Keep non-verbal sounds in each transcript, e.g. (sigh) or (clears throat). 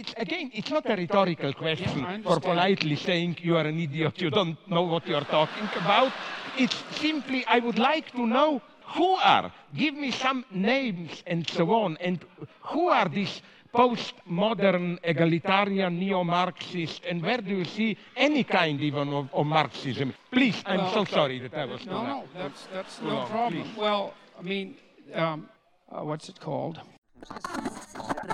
it's again, it's not a rhetorical question Yeah, for politely saying you are an idiot, you don't know what you're talking about. It's simply, I would like to know who are, give me some names and so on, and who are these postmodern egalitarian neo-Marxists, and where do you see any kind even of, of Marxism? Please, I'm Well, so sorry that I was too No, loud. no, that's, that's no long, problem. please. Well, I mean, um, uh, what's it called? (laughs)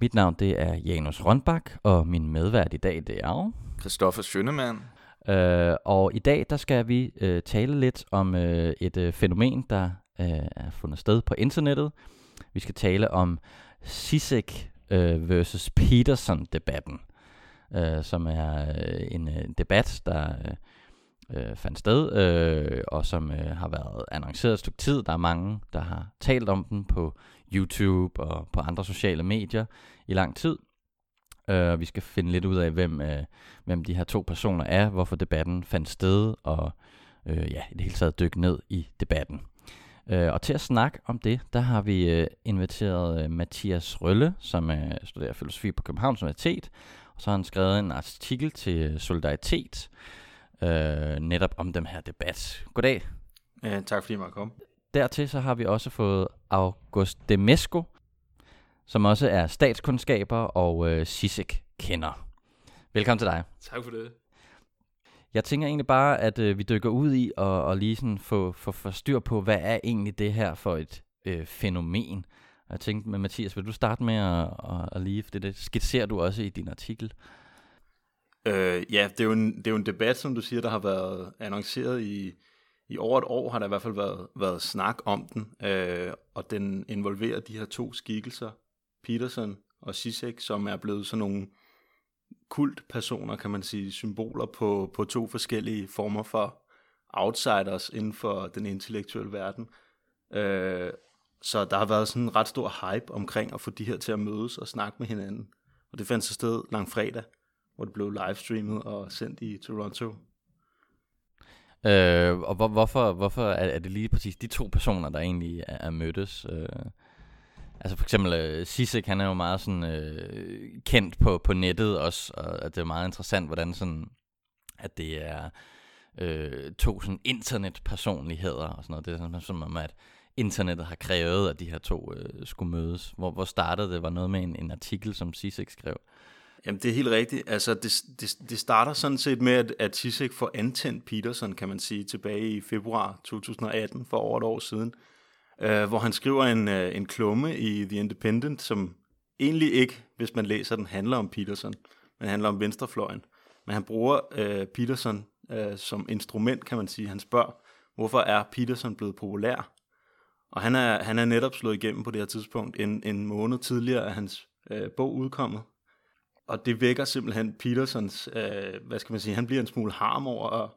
Mit navn det er Janus Rønbak, og min medvært i dag det er. Christoffer Schønemann. Øh, og i dag der skal vi øh, tale lidt om øh, et øh, fænomen, der øh, er fundet sted på internettet. Vi skal tale om Sisek øh, versus Peterson-debatten, øh, som er øh, en øh, debat, der øh, øh, fandt sted, øh, og som øh, har været annonceret et stykke tid. Der er mange, der har talt om den på YouTube og på andre sociale medier i lang tid. Øh, vi skal finde lidt ud af, hvem, øh, hvem de her to personer er, hvorfor debatten fandt sted, og øh, ja, i det hele taget dykke ned i debatten. Øh, og til at snakke om det, der har vi øh, inviteret øh, Mathias Rølle, som øh, studerer filosofi på Københavns Universitet, og så har han skrevet en artikel til Solidaritet, øh, netop om den her debat. Goddag. Uh, tak fordi jeg måtte komme. Dertil så har vi også fået August Demesco, som også er statskundskaber og øh, Sisek kender. Velkommen til dig. Tak for det. Jeg tænker egentlig bare, at øh, vi dykker ud i og, og lige sådan få, få, få styr på, hvad er egentlig det her for et øh, fænomen. Og jeg tænkte med Mathias, vil du starte med at, at, at lige, for det, det skitserer du også i din artikel. Uh, ja, det er, jo en, det er jo en debat, som du siger, der har været annonceret i, i over et år, har der i hvert fald været, været snak om den, øh, og den involverer de her to skikkelser, Peterson og Sisek, som er blevet sådan nogle kultpersoner, kan man sige, symboler på, på to forskellige former for outsiders inden for den intellektuelle verden. Øh, så der har været sådan en ret stor hype omkring at få de her til at mødes og snakke med hinanden. Og det fandt sig sted lang fredag, hvor det blev livestreamet og sendt i Toronto. Øh, og hvor, hvorfor, hvorfor er, er det lige præcis de to personer, der egentlig er, er mødtes? Øh, altså for eksempel øh, Sisek, han er jo meget sådan øh, kendt på, på nettet også, og at det er meget interessant, hvordan sådan, at det er øh, to sådan internetpersonligheder og sådan noget. Det er sådan, som om, at internettet har krævet, at de her to øh, skulle mødes. Hvor, hvor startede det? Var noget med en, en artikel, som Sisek skrev? Jamen, det er helt rigtigt. Altså, det, det, det starter sådan set med, at, at Tisek får antændt Peterson, kan man sige, tilbage i februar 2018, for over et år siden, øh, hvor han skriver en, øh, en klumme i The Independent, som egentlig ikke, hvis man læser den, handler om Peterson, men handler om venstrefløjen. Men han bruger øh, Peterson øh, som instrument, kan man sige. Han spørger, hvorfor er Peterson blevet populær? Og han er, han er netop slået igennem på det her tidspunkt. En, en måned tidligere er hans øh, bog udkommet. Og det vækker simpelthen Petersons, øh, hvad skal man sige, han bliver en smule harm over at,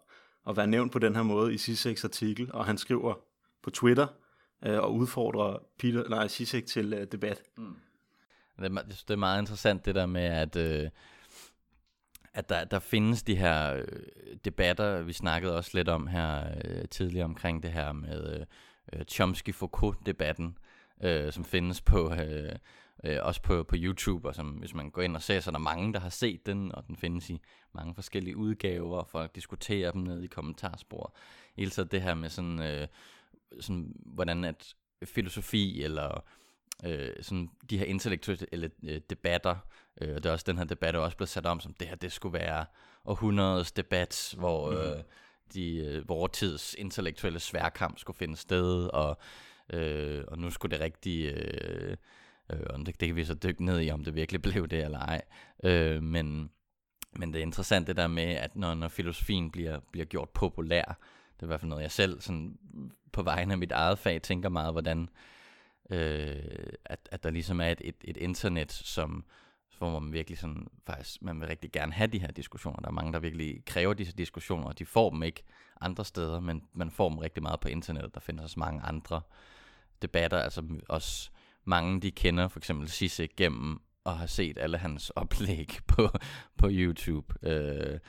at være nævnt på den her måde i Siseks artikel. Og han skriver på Twitter øh, og udfordrer Peter, nej, Sisek til øh, debat. Mm. Det er, det er meget interessant det der med, at, øh, at der, der findes de her øh, debatter, vi snakkede også lidt om her øh, tidligere omkring det her med øh, øh Chomsky-Foucault-debatten, øh, som findes på, øh, øh, også på, på YouTube, og som hvis man går ind og ser, så er der mange, der har set den, og den findes i mange forskellige udgaver, og folk diskuterer dem ned i kommentarspor. Hele taget det her med sådan, øh, sådan hvordan at filosofi eller øh, sådan de her intellektuelle øh, debatter, øh, og det er også den her debat er også blevet sat om, som det her, det skulle være århundredets debat, hvor øh, de, øh, vor tids intellektuelle sværkamp skulle finde sted, og, øh, og nu skulle det rigtige, øh, øh, og det, det kan vi så dykke ned i, om det virkelig (laughs) blev det eller ej, øh, men, men det er interessant det der med, at når, når filosofien bliver, bliver gjort populær, det er i hvert fald noget, jeg selv sådan, på vegne af mit eget fag tænker meget, hvordan øh, at, at der ligesom er et, et, et internet, som hvor man virkelig sådan, faktisk, man vil rigtig gerne have de her diskussioner. Der er mange, der virkelig kræver disse diskussioner, og de får dem ikke andre steder, men man får dem rigtig meget på internettet. Der findes også mange andre debatter, altså også mange, de kender for eksempel Sisse gennem og har set alle hans (laughs) oplæg på, på YouTube. Øh,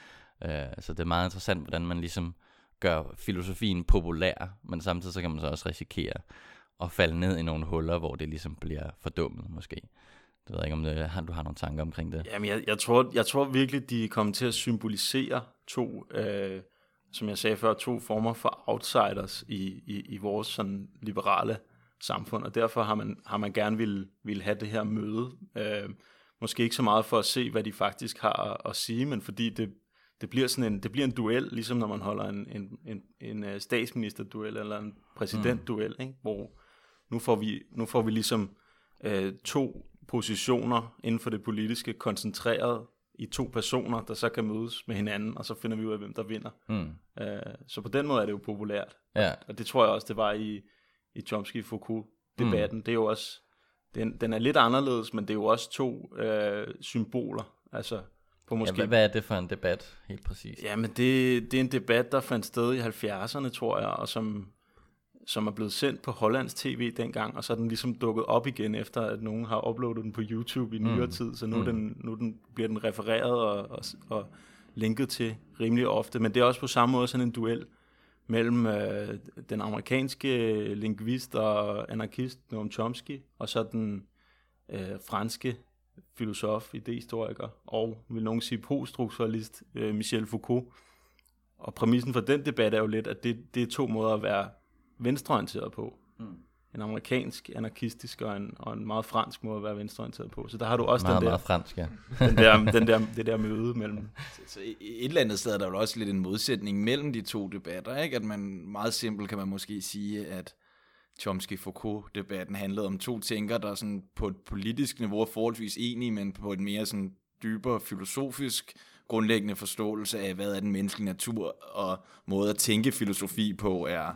øh, så det er meget interessant, hvordan man ligesom gør filosofien populær, men samtidig så kan man så også risikere at falde ned i nogle huller, hvor det ligesom bliver fordummet måske. Det ved jeg ikke, om det, har, du har nogle tanker omkring det. Jamen, jeg, jeg, tror, jeg tror virkelig, de kommer til at symbolisere to, øh, som jeg sagde før, to former for outsiders i, i, i vores sådan liberale samfund, og derfor har man, har man gerne vil, vil have det her møde. Øh, måske ikke så meget for at se, hvad de faktisk har at, at sige, men fordi det, det bliver sådan en, det bliver en duel, ligesom når man holder en, en, en, en øh, statsministerduel eller en præsidentduel, mm. ikke? hvor nu får vi, nu får vi ligesom øh, to positioner inden for det politiske koncentreret i to personer, der så kan mødes med hinanden, og så finder vi ud af, hvem der vinder. Mm. Øh, så på den måde er det jo populært. Ja. Og det tror jeg også, det var i, i Chomsky-Foucault-debatten. Mm. Det er jo også, den, den er lidt anderledes, men det er jo også to øh, symboler. Altså, på måske... Ja, hvad, hvad er det for en debat, helt præcis? Jamen, det, det er en debat, der fandt sted i 70'erne, tror jeg, og som, som er blevet sendt på Hollands TV dengang, og så er den ligesom dukket op igen, efter at nogen har uploadet den på YouTube i nyere mm. tid, så nu, mm. den, nu den, bliver den refereret og, og, og linket til rimelig ofte. Men det er også på samme måde sådan en duel mellem øh, den amerikanske øh, lingvist og anarkist Noam Chomsky, og så den øh, franske filosof, idehistoriker og, vil nogen sige, poststrukturalist øh, Michel Foucault. Og præmissen for den debat er jo lidt, at det, det er to måder at være venstreorienteret på. Mm. En amerikansk, anarkistisk og en, og en meget fransk måde at være venstreorienteret på. Så der har du også meget, den der, meget fransk, ja. (laughs) den der, den der, det der møde mellem... Så, så et eller andet sted er der jo også lidt en modsætning mellem de to debatter, ikke? At man meget simpelt kan man måske sige, at Chomsky-Foucault-debatten handlede om to tænkere, der sådan på et politisk niveau er forholdsvis enige, men på et mere sådan dybere filosofisk grundlæggende forståelse af, hvad er den menneskelige natur, og måde at tænke filosofi på er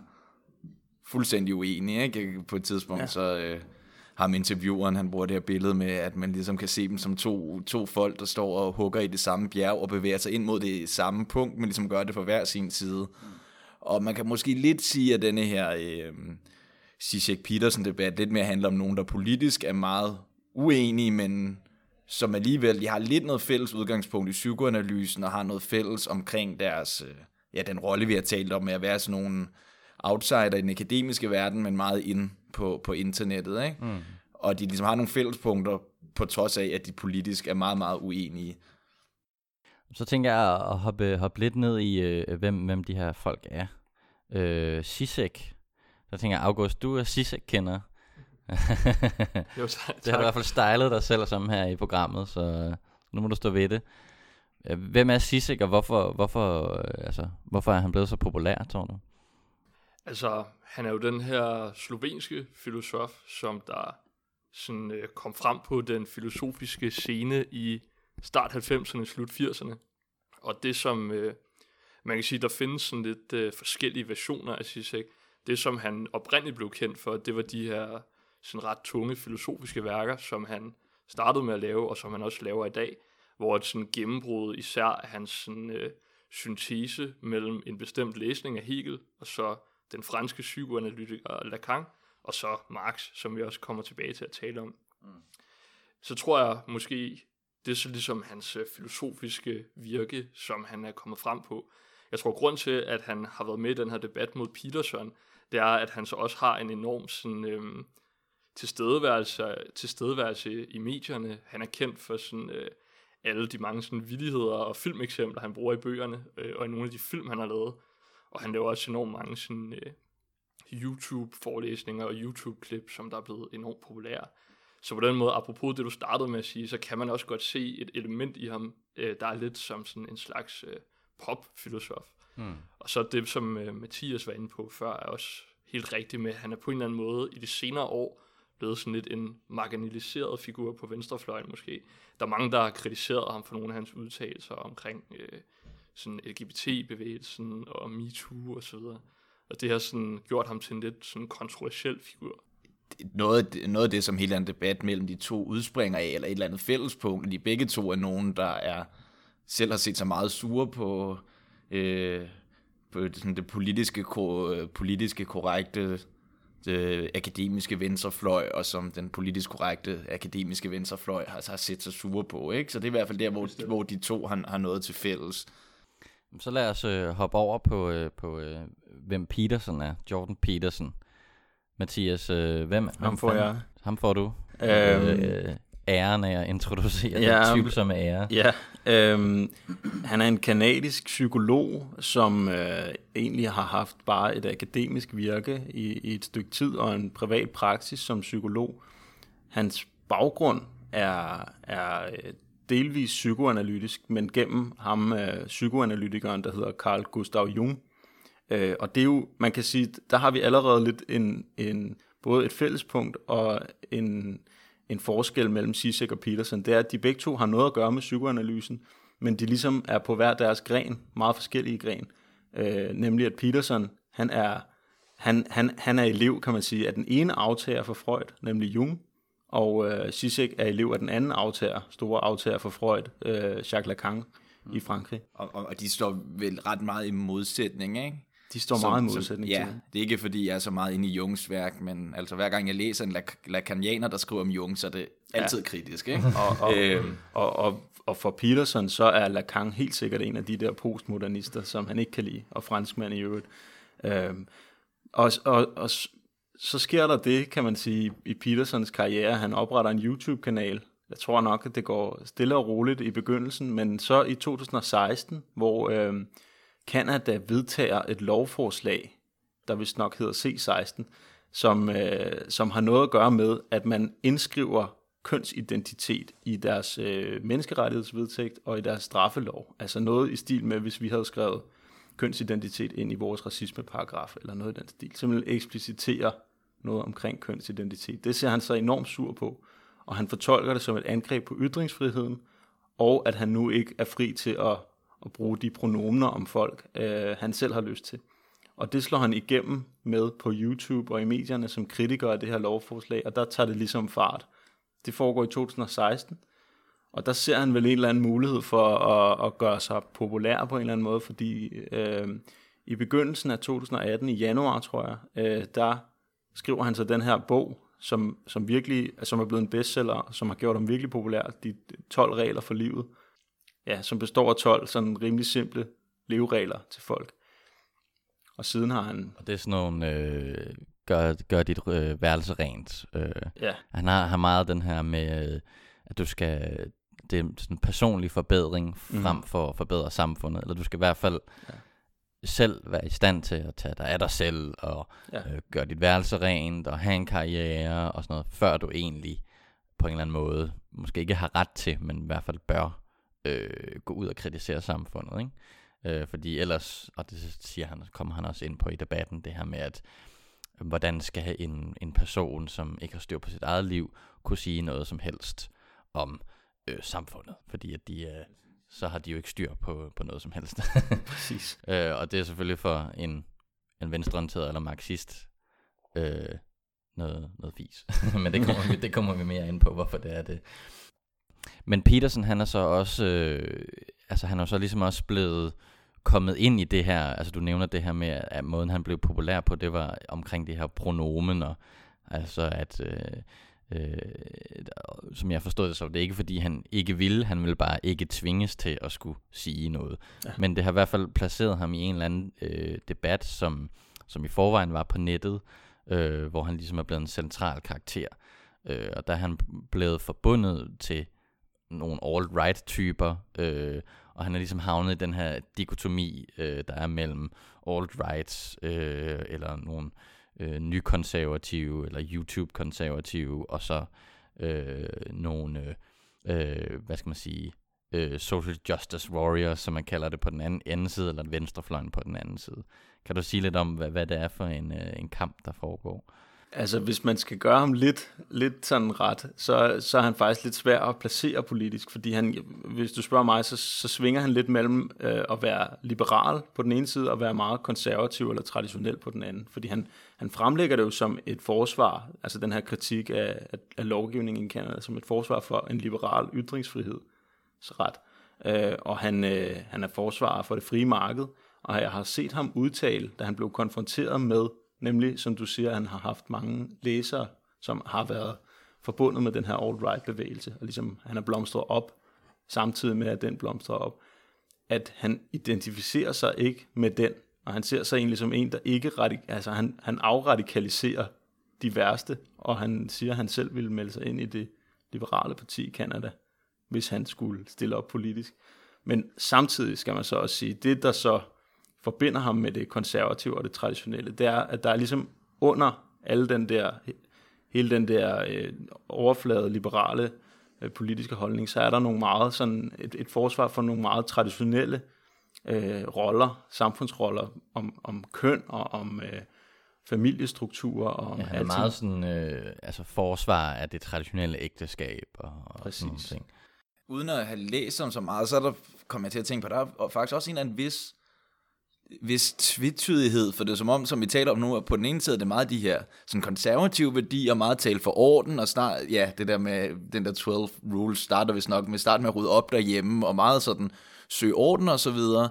fuldstændig uenige. Ikke? På et tidspunkt ja. så øh, ham intervieweren, han bruger det her billede med, at man ligesom kan se dem som to, to folk, der står og hugger i det samme bjerg og bevæger sig ind mod det samme punkt, men ligesom gør det på hver sin side. Og man kan måske lidt sige, at denne her øh, Zizek Petersen-debat lidt mere handler om nogen, der politisk er meget uenige, men som alligevel, de har lidt noget fælles udgangspunkt i psykoanalysen, og har noget fælles omkring deres, øh, ja, den rolle, vi har talt om, med at være sådan nogle outsider i den akademiske verden, men meget ind på, på internettet, ikke? Mm. Og de ligesom har nogle fællespunkter, på trods af, at de politisk er meget, meget uenige. Så tænker jeg at hoppe, hoppe lidt ned i, øh, hvem, hvem de her folk er. Øh, Sisek, der tænker jeg, August, du er Sisek-kender. (laughs) jo, tak. (laughs) Det har du i hvert fald stylet dig selv som her i programmet, så nu må du stå ved det. Øh, hvem er Sisek, og hvorfor, hvorfor, øh, altså, hvorfor er han blevet så populær, tror du? Altså, han er jo den her slovenske filosof, som der sådan, øh, kom frem på den filosofiske scene i start 90'erne, slut 80'erne. Og det som, øh, man kan sige, der findes sådan lidt øh, forskellige versioner af Zizek. Det som han oprindeligt blev kendt for, det var de her sådan ret tunge filosofiske værker, som han startede med at lave, og som han også laver i dag, hvor et sådan gennembrud især hans sådan, øh, syntese mellem en bestemt læsning af Hegel, og så den franske psykoanalytiker Lacan, og så Marx, som vi også kommer tilbage til at tale om. Mm. Så tror jeg måske, det er så ligesom hans øh, filosofiske virke, som han er kommet frem på. Jeg tror, grund til, at han har været med i den her debat mod Peterson, det er, at han så også har en enorm sådan, øhm, tilstedeværelse, tilstedeværelse i medierne. Han er kendt for sådan, øh, alle de mange sådan, vidigheder og filmeksempler, han bruger i bøgerne, øh, og i nogle af de film, han har lavet. Og han laver også enormt mange sådan, øh, YouTube-forelæsninger og YouTube-klip, som der er blevet enormt populære. Så på den måde, apropos det du startede med at sige, så kan man også godt se et element i ham, øh, der er lidt som sådan en slags øh, pop-filosof. Mm. Og så det, som øh, Mathias var inde på før, er også helt rigtigt med, at han er på en eller anden måde i de senere år blevet sådan lidt en marginaliseret figur på venstrefløjen måske. Der er mange, der har kritiseret ham for nogle af hans udtalelser omkring øh, sådan LGBT-bevægelsen og MeToo og så videre. Og det har sådan gjort ham til en lidt sådan kontroversiel figur. noget, af det- noget af det, som hele den debat mellem de to udspringer af, eller et eller andet fællespunkt, de begge to er nogen, der er selv har set sig meget sure på, øh, på sådan det politiske, ko- øh, politiske korrekte øh, akademiske venstrefløj, og som den politisk korrekte akademiske venstrefløj har, har set sig sure på. Ikke? Så det er i hvert fald der, hvor, hvor de to har, har noget til fælles. Så lad os øh, hoppe over på, øh, på øh, hvem Peterson er. Jordan Peterson. Mathias, øh, hvem? Ham får jeg. Ham får du. Øhm, øh, æren af at introducere Ja, den tvivlsomme ære. Ja, øhm, han er en kanadisk psykolog, som øh, egentlig har haft bare et akademisk virke i, i et stykke tid og en privat praksis som psykolog. Hans baggrund er, er øh, delvis psykoanalytisk, men gennem ham øh, psykoanalytikeren, der hedder Carl Gustav Jung. Øh, og det er jo, man kan sige, der har vi allerede lidt en, en både et fællespunkt og en, en forskel mellem Sisek og Peterson. Det er, at de begge to har noget at gøre med psykoanalysen, men de ligesom er på hver deres gren, meget forskellige gren. Øh, nemlig at Peterson, han er, han, han, han er elev, kan man sige, af den ene aftager for Freud, nemlig Jung, og øh, Zizek er elev af den anden aftager, store aftager for Freud, øh, Jacques Lacan i Frankrig. Og, og, og de står vel ret meget i modsætning, ikke? De står Som- meget i som- modsætning ja, til det er ikke fordi, jeg er så meget inde i Jungs værk, men altså hver gang jeg læser en lac- lacanianer, der skriver om Jung, så er det altid ja. kritisk, ikke? Og, og, Øhm. og, og, og for Peterson, så er Lacan helt sikkert en af de der postmodernister, som han ikke kan lide, og franskmand i øvrigt. Øhm, og, og, og så sker der det, kan man sige, i Petersons karriere. Han opretter en YouTube-kanal. Jeg tror nok, at det går stille og roligt i begyndelsen, men så i 2016, hvor øhm, Canada vedtager et lovforslag, der vist nok hedder C16, som, øh, som har noget at gøre med, at man indskriver kønsidentitet i deres øh, menneskerettighedsvedtægt og i deres straffelov. Altså noget i stil med, hvis vi havde skrevet kønsidentitet ind i vores racismeparagraf, eller noget i den stil. Simpelthen eksplicitere noget omkring kønsidentitet. Det ser han så enormt sur på, og han fortolker det som et angreb på ytringsfriheden, og at han nu ikke er fri til at, at bruge de pronomener om folk, øh, han selv har lyst til. Og det slår han igennem med på YouTube og i medierne som kritiker af det her lovforslag, og der tager det ligesom fart. Det foregår i 2016, og der ser han vel en eller anden mulighed for at, at gøre sig populær på en eller anden måde, fordi øh, i begyndelsen af 2018, i januar tror jeg, øh, der skriver han så den her bog, som, som virkelig, som er blevet en bestseller, som har gjort ham virkelig populær, de 12 regler for livet, ja, som består af 12 sådan rimelig simple leveregler til folk. Og siden har han, Og det er sådan nogle, øh, gør, gør dit øh, værelse rent. Øh, ja, han har, har meget den her med, øh, at du skal, det er sådan en personlig forbedring frem for at forbedre samfundet. Eller du skal i hvert fald Ja. Selv være i stand til at tage dig af dig selv, og Ja. øh, gøre dit værelse rent, og have en karriere og sådan noget, før du egentlig på en eller anden måde, måske ikke har ret til, men i hvert fald bør øh, gå ud og kritisere samfundet. Ikke? Øh, fordi ellers, og det siger han, kommer han også ind på i debatten, det her med, at øh, hvordan skal en, en person, som ikke har styr på sit eget liv, kunne sige noget som helst om øh, samfundet, fordi at de, øh, så har de jo ikke styr på, på noget som helst. (laughs) præcis. øh, og det er selvfølgelig for en, en venstreorienteret eller marxist øh, noget, noget fis. (laughs) Men det kommer, vi, det kommer vi mere ind på, hvorfor det er det. Men Peterson, han er så også, øh, altså han er så ligesom også blevet kommet ind i det her, altså du nævner det her med, at måden han blev populær på, det var omkring det her pronomener, altså at, øh, øh, som jeg forstod det, så det ikke fordi han ikke ville, han ville bare ikke tvinges til at skulle sige noget. Ja. Men det har i hvert fald placeret ham i en eller anden øh, debat, som, som i forvejen var på nettet, øh, hvor han ligesom er blevet en central karakter. Øh, og der er han blevet forbundet til nogle alt-right-typer, øh, og han er ligesom havnet i den her dikotomi, øh, der er mellem alt-rights, øh, eller nogle øh, øh, nykonservative, eller YouTube-konservative, og så øh, nogle, øh, hvad skal man sige, øh, social justice warriors, som man kalder det på den anden ende side, eller venstrefløjen på den anden side. Kan du sige lidt om, hvad, hvad det er for en, øh, en kamp, der foregår? Altså, hvis man skal gøre ham lidt, lidt sådan ret, så, så er han faktisk lidt svær at placere politisk, fordi han, hvis du spørger mig, så, så svinger han lidt mellem øh, at være liberal på den ene side, og være meget konservativ eller traditionel på den anden. Fordi han, han fremlægger det jo som et forsvar, altså den her kritik af, af, af lovgivningen i Canada, som et forsvar for en liberal ytringsfrihedsret. Øh, og han, øh, han er forsvarer for det frie marked, og jeg har set ham udtale, da han blev konfronteret med Nemlig, som du siger, han har haft mange læsere, som har været forbundet med den her alt-right-bevægelse, og ligesom han er blomstret op, samtidig med, at den blomstrer op, at han identificerer sig ikke med den, og han ser sig egentlig som en, der ikke radik- altså han, han afradikaliserer de værste, og han siger, at han selv ville melde sig ind i det liberale parti i Kanada, hvis han skulle stille op politisk. Men samtidig skal man så også sige, det der så forbinder ham med det konservative og det traditionelle, det er, at der er ligesom under alle den der, hele den der øh, overflade liberale øh, politiske holdning, så er der nogle meget sådan et, et forsvar for nogle meget traditionelle øh, roller, samfundsroller om, om køn og om øh, familiestrukturer og ja, han er meget sådan øh, altså forsvar af det traditionelle ægteskab og, og Præcis. sådan nogle ting. Uden at have læst om så meget, så er der, kommer jeg til at tænke på, der er faktisk også en eller anden vis vis tvetydighed, for det er som om, som vi taler om nu, at på den ene side er det meget de her sådan konservative værdier, meget tale for orden, og snart, ja, det der med den der 12 rules starter vi nok med, start med at rydde op derhjemme, og meget sådan søge orden og så videre.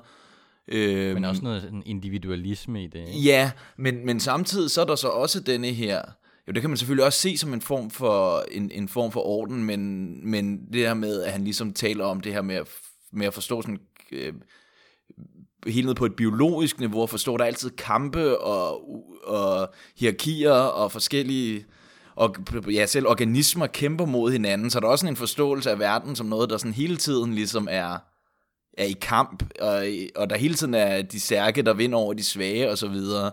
Øhm, men også noget individualisme i det. Ikke? Ja, men, men samtidig så er der så også denne her, jo det kan man selvfølgelig også se som en form for, en, en form for orden, men, men det her med, at han ligesom taler om det her med at, med at forstå sådan, øh, helt ned på et biologisk niveau og forstå, at der er altid kampe og, og hierarkier og forskellige og ja, selv organismer kæmper mod hinanden, så der er også en forståelse af verden som noget, der sådan hele tiden ligesom er, er i kamp, og, og der hele tiden er de stærke, der vinder over de svage og så videre.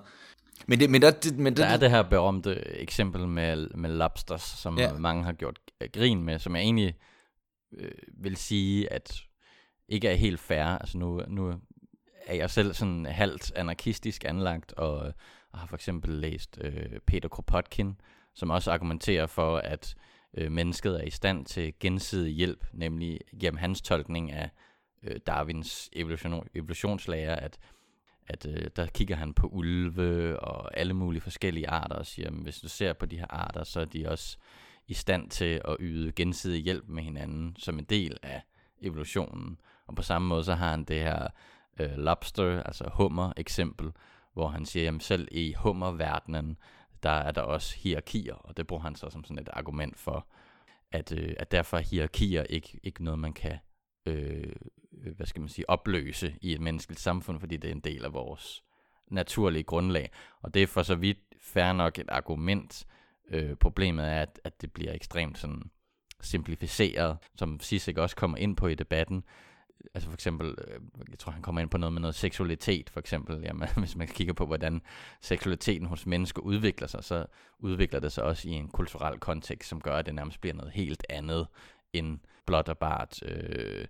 Men, det, men, der, det, men det, der er det her berømte eksempel med, med lobsters, som ja. mange har gjort grin med, som jeg egentlig øh, vil sige, at ikke er helt fair. Altså nu, nu er jeg selv sådan halvt anarkistisk anlagt, og, og har for eksempel læst øh, Peter Kropotkin, som også argumenterer for, at øh, mennesket er i stand til gensidig hjælp, nemlig gennem hans tolkning af øh, Darwins evolution, evolutionslære, at, at øh, der kigger han på ulve og alle mulige forskellige arter og siger, at hvis du ser på de her arter, så er de også i stand til at yde gensidig hjælp med hinanden som en del af evolutionen. Og på samme måde så har han det her øh, lobster, altså hummer eksempel, hvor han siger, at selv i hummerverdenen, der er der også hierarkier, og det bruger han så som sådan et argument for, at, øh, at derfor er hierarkier ikke, ikke noget, man kan øh, hvad skal man sige, opløse i et menneskeligt samfund, fordi det er en del af vores naturlige grundlag. Og det er for så vidt fair nok et argument. Øh, problemet er, at, at det bliver ekstremt sådan simplificeret, som Sisek også kommer ind på i debatten, altså for eksempel, øh, jeg tror han kommer ind på noget med noget seksualitet, for eksempel, jamen, (laughs) hvis man kigger på, hvordan seksualiteten hos mennesker udvikler sig, så udvikler det sig også i en kulturel kontekst, som gør, at det nærmest bliver noget helt andet end blot og bart øh,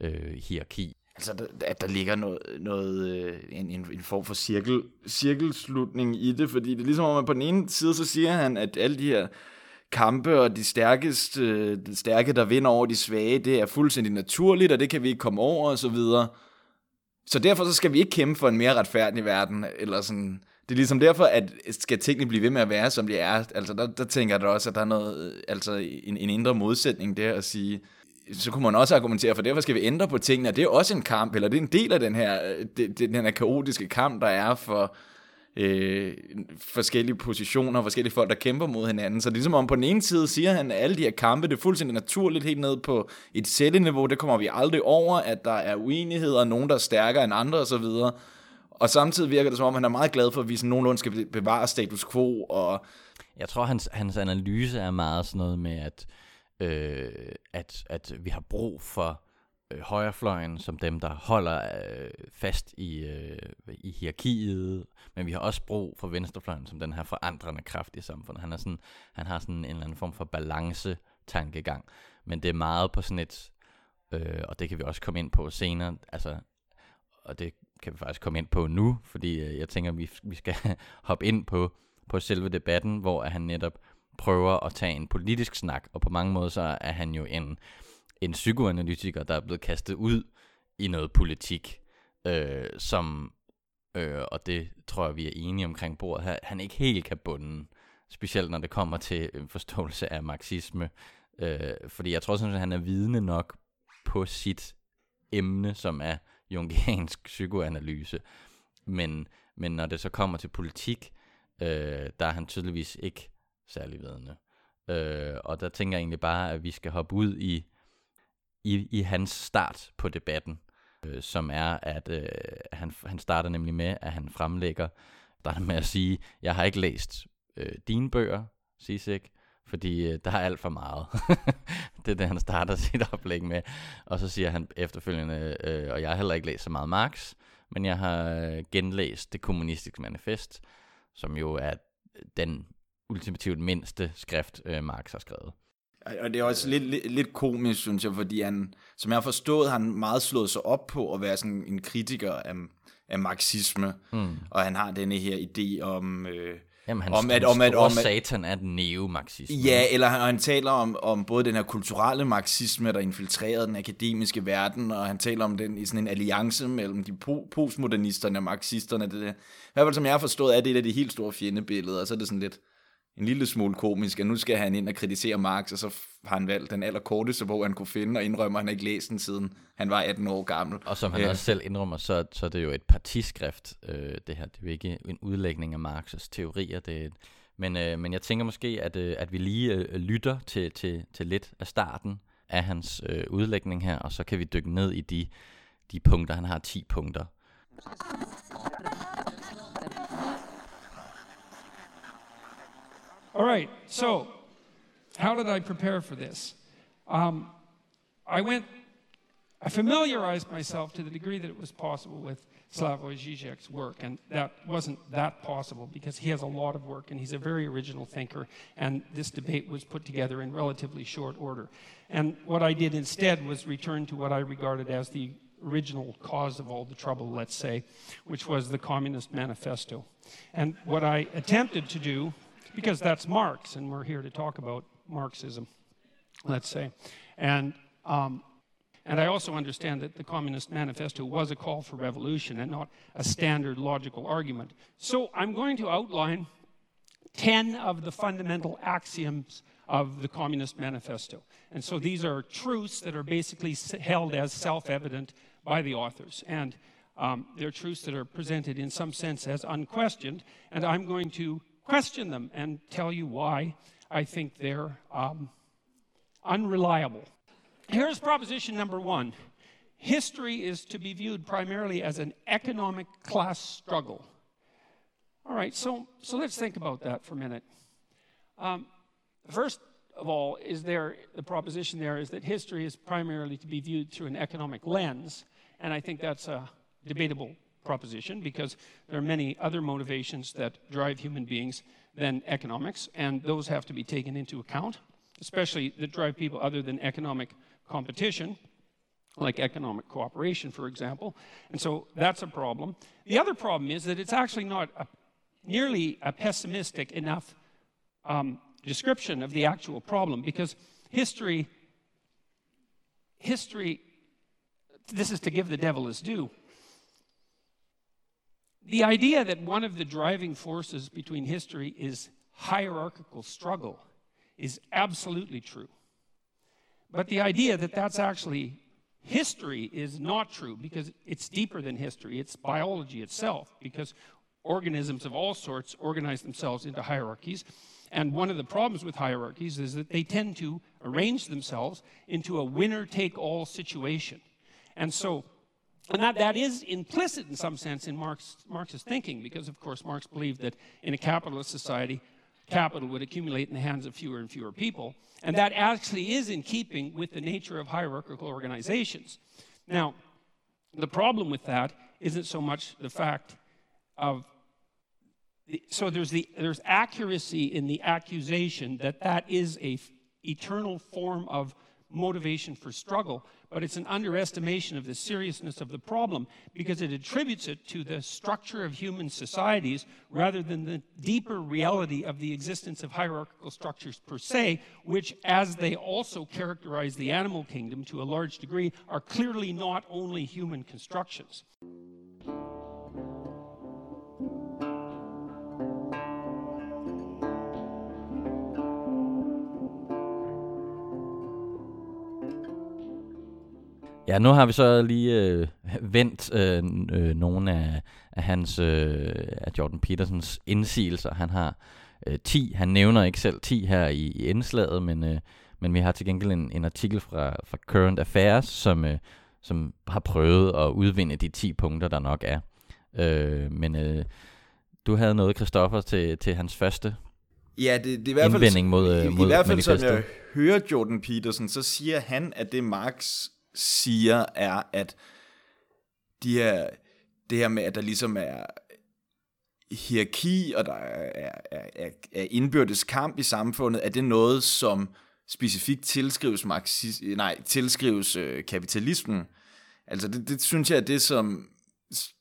øh, hierarki. Altså, at der ligger noget, noget øh, en, en, en form for cirkel, cirkelslutning i det, fordi det er ligesom om, man på den ene side, så siger han, at alle de her kampe, og de stærkeste, de stærke, der vinder over de svage, det er fuldstændig naturligt, og det kan vi ikke komme over, og så videre. Så derfor så skal vi ikke kæmpe for en mere retfærdig verden, eller sådan. Det er ligesom derfor, at skal tingene blive ved med at være, som de er. Altså, der, der tænker jeg da også, at der er noget, altså en, en indre modsætning der at sige, så kunne man også argumentere for, derfor skal vi ændre på tingene, og det er også en kamp, eller det er en del af den her, øh, den her kaotiske kamp, der er for, øh, forskellige positioner, forskellige folk, der kæmper mod hinanden. Så det er ligesom om på den ene side siger han, at alle de her kampe, det er fuldstændig naturligt helt ned på et celleniveau, det kommer vi aldrig over, at der er uenigheder, nogen der er stærkere end andre osv., og samtidig virker det som om, han er meget glad for, at vi sådan nogenlunde skal bevare status quo. Og jeg tror, hans, hans analyse er meget sådan noget med, at, øh, at, at vi har brug for øh, højrefløjen som dem, der holder øh, fast i, øh, i hierarkiet, men vi har også brug for venstrefløjen som den her forandrende kraft i samfundet. Han, er sådan, han har sådan en eller anden form for balance tankegang, men det er meget på sådan et, øh, og det kan vi også komme ind på senere, altså, og det kan vi faktisk komme ind på nu, fordi øh, jeg tænker, vi, vi skal (laughs) hoppe ind på, på selve debatten, hvor han netop prøver at tage en politisk snak, og på mange måder så er han jo en, en psykoanalytiker, der er blevet kastet ud i noget politik, øh, som, øh, og det tror jeg, vi er enige omkring bordet her, han ikke helt kan bunde, specielt når det kommer til en forståelse af marxisme, øh, fordi jeg tror sådan, at han er vidne nok på sit emne, som er jungiansk (laughs) psykoanalyse, men, men når det så kommer til politik, øh, der er han tydeligvis ikke særlig vidende. Øh, og der tænker jeg egentlig bare, at vi skal hoppe ud i, i, i hans start på debatten, øh, som er, at øh, han, han starter nemlig med, at han fremlægger, der med at sige, jeg har ikke læst øh, dine bøger, Sisek, fordi øh, der er alt for meget. (laughs) det er det, han starter (laughs) sit oplæg med. Og så siger han efterfølgende, øh, og jeg har heller ikke læst så meget Marx, men jeg har øh, genlæst det kommunistiske manifest, som jo er den ultimativt mindste skrift, øh, Marx har skrevet. Og det er også lidt, lidt, lidt komisk, synes jeg, fordi han, som jeg har forstået, han meget slået sig op på at være sådan en kritiker af, af marxisme, mm. og han har denne her idé om... Øh, Jamen, han, om, at, om, at, om, at, satan er neomarxisme. Ja, eller han, han taler om, om både den her kulturelle marxisme, der infiltrerede den akademiske verden, og han taler om den i sådan en alliance mellem de po- postmodernisterne og marxisterne. Det, det. I hvert fald som jeg har forstået, er det et af de helt store fjendebilleder, og så er det sådan lidt en lille smule komisk, at nu skal han ind og kritisere Marx, og så har han valgt den allerkorteste bog, han kunne finde, og indrømmer, at han ikke læst den siden han var 18 år gammel. Og som han ja. også selv indrømmer, så, så er det jo et partiskrift, øh, det her. Det er jo ikke en udlægning af Marx's teorier. Det er et, men, øh, men jeg tænker måske, at, øh, at vi lige øh, lytter til, til, til lidt af starten af hans øh, udlægning her, og så kan vi dykke ned i de, de punkter. Han har 10 punkter. All right, so how did I prepare for this? Um, I went, I familiarized myself to the degree that it was possible with Slavoj Žižek's work, and that wasn't that possible because he has a lot of work and he's a very original thinker, and this debate was put together in relatively short order. And what I did instead was return to what I regarded as the original cause of all the trouble, let's say, which was the Communist Manifesto. And what I attempted to do because that's Marx, and we're here to talk about Marxism, let's say. And, um, and I also understand that the Communist Manifesto was a call for revolution and not a standard logical argument. So I'm going to outline 10 of the fundamental axioms of the Communist Manifesto. And so these are truths that are basically held as self evident by the authors. And um, they're truths that are presented in some sense as unquestioned. And I'm going to question them and tell you why I think they're um, unreliable. Here's proposition number one history is to be viewed primarily as an economic class struggle. All right, so, so let's think about that for a minute. Um, first of all, is there the proposition there is that history is primarily to be viewed through an economic lens, and I think that's a debatable proposition because there are many other motivations that drive human beings than economics, and those have to be taken into account, especially that drive people other than economic competition, like economic cooperation, for example. And so that's a problem. The other problem is that it's actually not a, nearly a pessimistic enough um, description of the actual problem because history, history, this is to give the devil his due the idea that one of the driving forces between history is hierarchical struggle is absolutely true. But the idea that that's actually history is not true because it's deeper than history. It's biology itself because organisms of all sorts organize themselves into hierarchies. And one of the problems with hierarchies is that they tend to arrange themselves into a winner take all situation. And so and that, that is implicit in some sense in Marx, Marx's thinking, because of course Marx believed that in a capitalist society, capital would accumulate in the hands of fewer and fewer people. And that actually is in keeping with the nature of hierarchical organizations. Now, the problem with that isn't so much the fact of so there's the there's accuracy in the accusation that that is a eternal form of motivation for struggle, but it's an underestimation of the seriousness of the problem because it attributes it to the structure of human societies rather than the deeper reality of the existence of hierarchical structures per se, which, as they also characterize the animal kingdom to a large degree, are clearly not only human constructions. Ja, nu har vi så lige øh, (laughs) vendt øh, øh, nogle af, af hans øh, af Jordan Petersons indsigelser. Han har øh, 10. Han nævner ikke selv 10 her i, i indslaget, men, øh, men vi har til gengæld en, en artikel fra, fra Current Affairs, som, øh, som har prøvet at udvinde de 10 punkter, der nok er. Øh, men øh, du havde noget, Christoffer, til, til hans første Ja, det, det er i hvert fald, mod, øh, i, mod i hvert fald, som manifestet. jeg hører Jordan Peterson, så siger han, at det Marx siger, er, at de her, det her med, at der ligesom er hierarki, og der er, er, er, er indbyrdes kamp i samfundet, er det noget, som specifikt tilskrives, marxis, nej, tilskrives øh, kapitalismen. Altså det, det synes jeg er det, som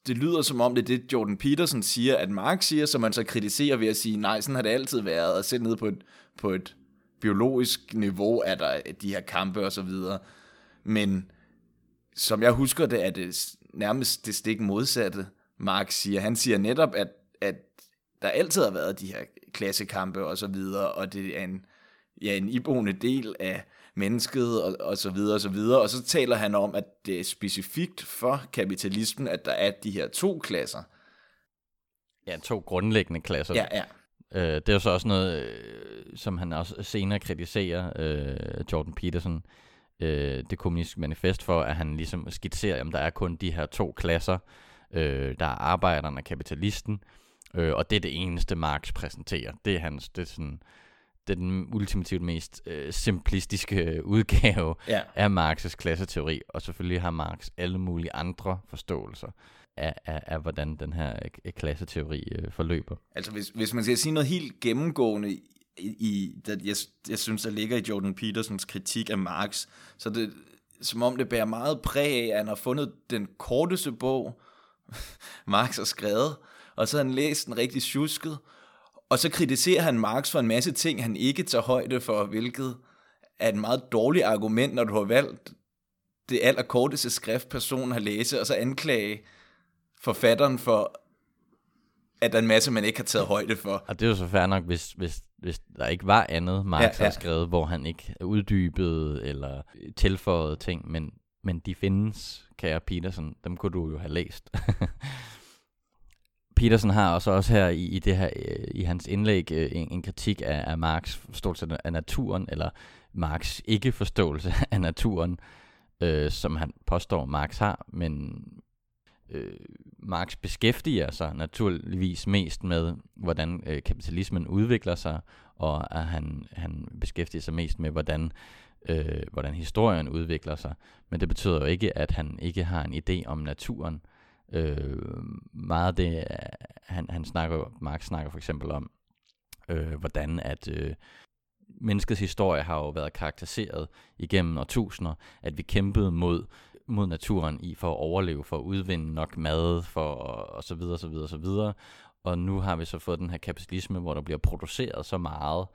det lyder som om, det er det, Jordan Peterson siger, at Marx siger, som man så kritiserer ved at sige, nej, sådan har det altid været, og selv nede på et, på et biologisk niveau er der de her kampe og så videre. Men som jeg husker det, er det nærmest det stik modsatte, Marx siger. Han siger netop, at, at der altid har været de her klassekampe og så videre, og det er en, ja, en iboende del af mennesket og, og så videre og så videre. Og så taler han om, at det er specifikt for kapitalismen, at der er de her to klasser. Ja, to grundlæggende klasser. Ja, ja. Øh, det er jo så også noget, øh, som han også senere kritiserer, øh, Jordan Peterson, øh, det kommunistiske manifest for, at han ligesom skitserer, at der er kun de her to klasser, øh, der er arbejderen og kapitalisten, øh, og det er det eneste, Marx præsenterer. Det er hans, det er sådan, det er den ultimativt mest øh, simplistiske udgave Ja. af Marx's klasseteori, og selvfølgelig har Marx alle mulige andre forståelser af, af, af hvordan den her øh, klasseteori øh, forløber. Altså hvis, hvis man skal sige noget helt gennemgående i, der, jeg, jeg synes, der ligger i Jordan Petersons kritik af Marx, så det som om det bærer meget præg af, at han har fundet den korteste bog, (laughs) Marx har skrevet, og så har han læst den rigtig tjusket, og så kritiserer han Marx for en masse ting, han ikke tager højde for, hvilket er et meget dårligt argument, når du har valgt det allerkorteste skrift, personen har læst, og så anklage forfatteren for, at der er en masse, man ikke har taget højde for. Og det er jo så fair nok, hvis, hvis, hvis der ikke var andet, Marx Ja, ja, har skrevet, hvor han ikke uddybede eller tilføjede ting, men, men de findes, kære Peterson. Dem kunne du jo have læst. (laughs) Peterson har også, også her i, i det her øh, i hans indlæg øh, en, en kritik af, af Marx forståelse af naturen, eller Marx ikke forståelse af naturen, øh, som han påstår, Marx har, men øh, Marx beskæftiger sig naturligvis mest med, hvordan øh, kapitalismen udvikler sig, og at han, han beskæftiger sig mest med, hvordan, øh, hvordan historien udvikler sig. Men det betyder jo ikke, at han ikke har en idé om naturen. Øh, meget af det, øh, han, han snakker, Marx snakker for eksempel om, øh, hvordan at øh, menneskets historie har jo været karakteriseret igennem årtusinder, at vi kæmpede mod mod naturen i for at overleve, for at udvinde nok mad, for og så videre, så videre, så videre. Og nu har vi så fået den her kapitalisme, hvor der bliver produceret så meget,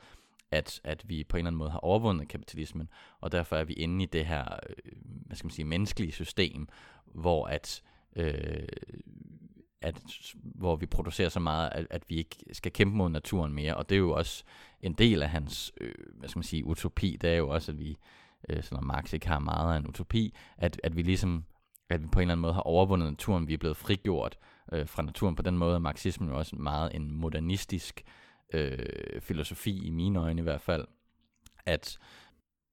at, at vi på en eller anden måde har overvundet kapitalismen, og derfor er vi inde i det her, øh, hvad skal man sige, menneskelige system, hvor at, øh, at hvor vi producerer så meget, at, at vi ikke skal kæmpe mod naturen mere, og det er jo også en del af hans, øh, hvad skal man sige, utopi, det er jo også, at vi, øh, selvom Marx ikke har meget af en utopi, at, at vi ligesom, at vi på en eller anden måde har overvundet naturen, vi er blevet frigjort øh, fra naturen. På den måde er marxismen jo også meget en modernistisk øh, filosofi, i mine øjne i hvert fald, at,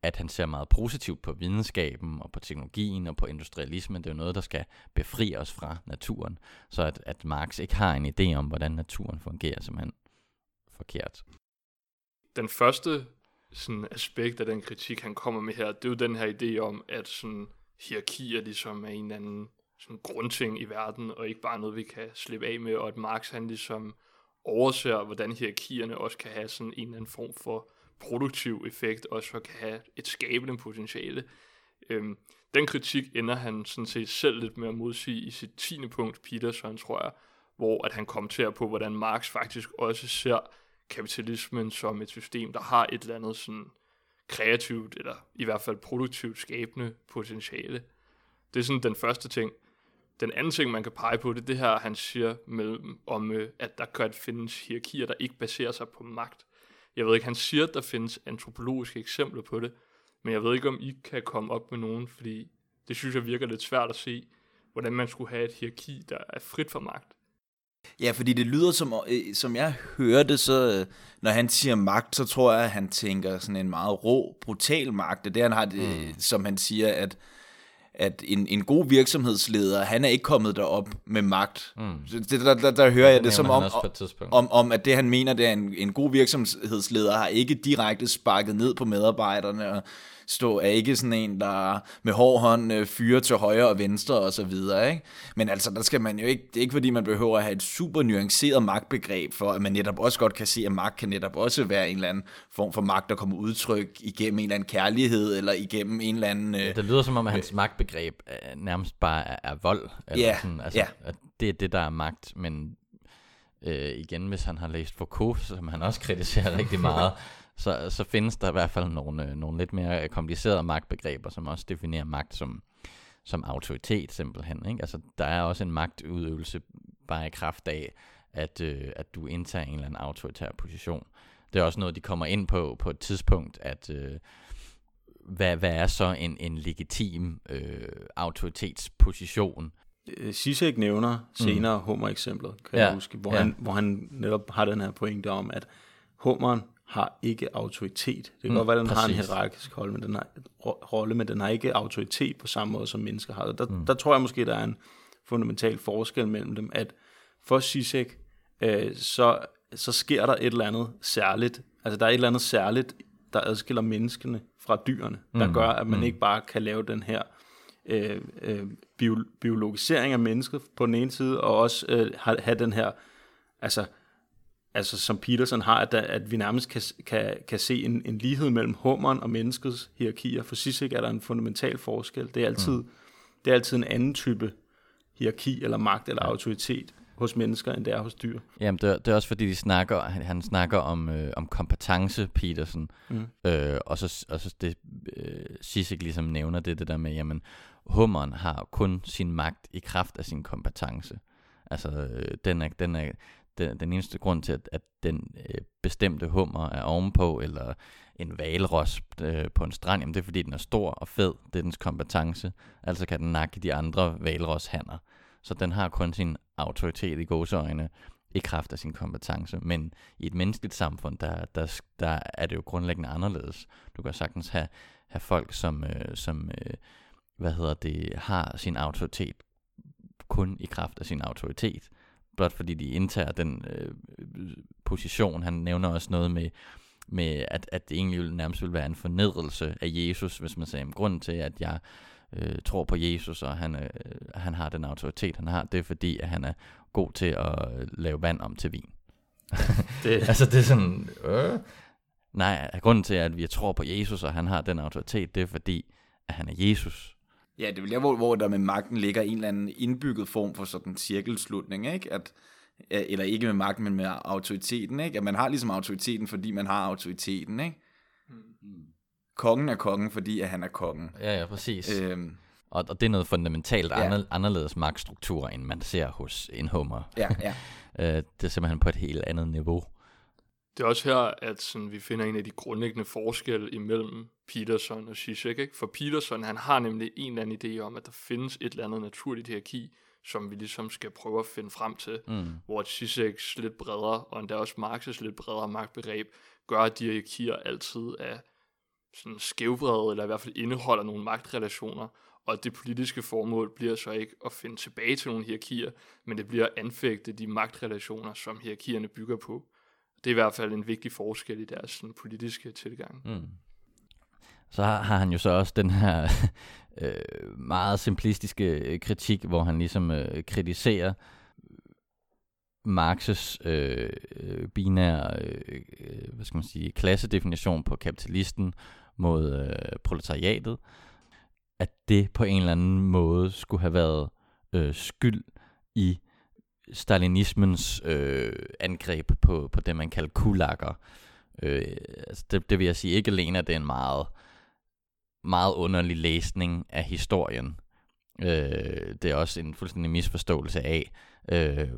at han ser meget positivt på videnskaben og på teknologien og på industrialismen. Det er jo noget, der skal befri os fra naturen. Så at, at Marx ikke har en idé om, hvordan naturen fungerer, som han forkert. den første sådan, aspekt af den kritik, han kommer med her, det er jo den her idé om, at sådan, hierarkier ligesom er en eller anden sådan, grundting i verden, og ikke bare noget, vi kan slippe af med, og at Marx han ligesom overser, hvordan hierarkierne også kan have sådan en eller anden form for produktiv effekt, også kan have et skabende potentiale. Øhm, den kritik ender han sådan set selv lidt med at modsige i sit tiende punkt, Peterson, tror jeg, hvor at han kommenterer på, hvordan Marx faktisk også ser kapitalismen som et system, der har et eller andet sådan kreativt, eller i hvert fald produktivt skabende potentiale. Det er sådan den første ting. Den anden ting, man kan pege på, det er det her, han siger med, om, øh, at der kan findes hierarkier, der ikke baserer sig på magt. Jeg ved ikke, han siger, at der findes antropologiske eksempler på det, men jeg ved ikke, om I kan komme op med nogen, fordi det synes jeg virker lidt svært at se, hvordan man skulle have et hierarki, der er frit for magt. Ja, fordi det lyder som, øh, som jeg hørte, så øh, når han siger magt, så tror jeg, at han tænker sådan en meget rå, brutal magt. Det er han har, det, mm. som han siger, at at en, en god virksomhedsleder, han er ikke kommet derop med magt. Mm. Det, der, der, der hører jeg det som om, om, om, at det han mener, det er en, en god virksomhedsleder, har ikke direkte sparket ned på medarbejderne og stå, er ikke sådan en, der med hård hånd øh, fyrer til højre og venstre og så videre, ikke? Men altså, der skal man jo ikke, det er ikke fordi, man behøver at have et super nuanceret magtbegreb, for at man netop også godt kan se, at magt kan netop også være en eller anden form for magt, der kommer udtryk igennem en eller anden kærlighed, eller igennem en eller anden... Øh, det lyder som om, at hans øh, magtbegreb er, nærmest bare er, er vold. Eller ja, sådan, altså, ja. At det er det, der er magt, men øh, igen, hvis han har læst Foucault, som han også kritiserer (laughs) rigtig meget, så, så findes der i hvert fald nogle, øh, nogle lidt mere komplicerede magtbegreber, som også definerer magt som, som autoritet simpelthen. Ikke? Altså, der er også en magtudøvelse bare i kraft af, at, øh, at du indtager en eller anden autoritær position. Det er også noget, de kommer ind på på et tidspunkt, at øh, hvad, hvad er så en, en legitim øh, autoritetsposition? Sisek nævner senere mm. Hummer-eksemplet, kan ja. jeg huske, hvor, ja. han, hvor han netop har den her pointe om, at Hummeren har ikke autoritet. Det kan mm, godt være, at den præcis. har en hierarkisk rolle, men den har, rolle, men den har ikke autoritet på samme måde, som mennesker har. Der, mm. der tror jeg måske, der er en fundamental forskel mellem dem, at for Sisek, øh, så, så sker der et eller andet særligt. Altså der er et eller andet særligt, der adskiller menneskene fra dyrene, der mm. gør, at man mm. ikke bare kan lave den her øh, øh, bio, biologisering af mennesket på den ene side, og også øh, have, have den her altså altså som Peterson har, at, der, at vi nærmest kan, kan, kan se en, en lighed mellem hummeren og menneskets hierarkier. For Sissek er der en fundamental forskel. Det er altid, mm. det er altid en anden type hierarki eller magt eller ja. autoritet hos mennesker, end det er hos dyr. Jamen, det er, det er også fordi, de snakker, han, han snakker om, øh, om kompetence, Peterson, mm. øh, og så, og så det, øh, Sissek ligesom nævner det, det der med, jamen, hummeren har kun sin magt i kraft af sin kompetence. Altså, øh, den, er, den, er, den, den eneste grund til, at, at den øh, bestemte hummer er ovenpå, eller en valros øh, på en strand, jamen det er fordi, den er stor og fed. Det er dens kompetence. Altså kan den nakke de andre valroshanner. Så den har kun sin autoritet i gåseøjne i kraft af sin kompetence. Men i et menneskeligt samfund, der, der, der er det jo grundlæggende anderledes. Du kan sagtens have, have folk, som, øh, som øh, hvad hedder det, har sin autoritet kun i kraft af sin autoritet blot fordi de indtager den øh, position. Han nævner også noget med, med at, at det egentlig nærmest vil være en fornedrelse af Jesus, hvis man siger, at grunden til, at jeg øh, tror på Jesus, og han, øh, han har den autoritet, han har, det er fordi, at han er god til at lave vand om til vin. det. (laughs) altså det er sådan, øh, nej, grunden til, at vi tror på Jesus, og han har den autoritet, det er fordi, at han er Jesus. Ja, det vil jeg, hvor, hvor der med magten ligger en eller anden indbygget form for sådan en cirkelslutning, ikke? At, eller ikke med magten, men med autoriteten, ikke? At man har ligesom autoriteten, fordi man har autoriteten, ikke? Mm. Kongen er kongen, fordi at han er kongen. Ja, ja, præcis. Øhm, og, og det er noget fundamentalt ja. anderledes magtstruktur, end man ser hos en hummer. Ja, ja. (laughs) Øh, det er simpelthen på et helt andet niveau. Det er også her, at sådan, vi finder en af de grundlæggende forskelle imellem Peterson og Zizek. Ikke? For Peterson, han har nemlig en eller anden idé om, at der findes et eller andet naturligt hierarki, som vi ligesom skal prøve at finde frem til, mm. hvor Zizeks lidt bredere, og endda også Marx's lidt bredere magtbegreb, gør, at de hierarkier altid er sådan skævbrede, eller i hvert fald indeholder nogle magtrelationer, og det politiske formål bliver så ikke at finde tilbage til nogle hierarkier, men det bliver at anfægte de magtrelationer, som hierarkierne bygger på. Det er i hvert fald en vigtig forskel i deres sådan, politiske tilgang. Mm. Så har, har han jo så også den her (laughs) øh, meget simplistiske øh, kritik, hvor han ligesom øh, kritiserer Marx's øh, øh binære, øh, øh, hvad skal man sige, klassedefinition på kapitalisten mod øh, proletariatet, at det på en eller anden måde skulle have været øh, skyld i stalinismens øh, angreb på, på det, man kalder kulakker. Øh, altså det, det vil jeg sige ikke alene, at det er en meget, meget underlig læsning af historien. Øh, det er også en fuldstændig misforståelse af, øh,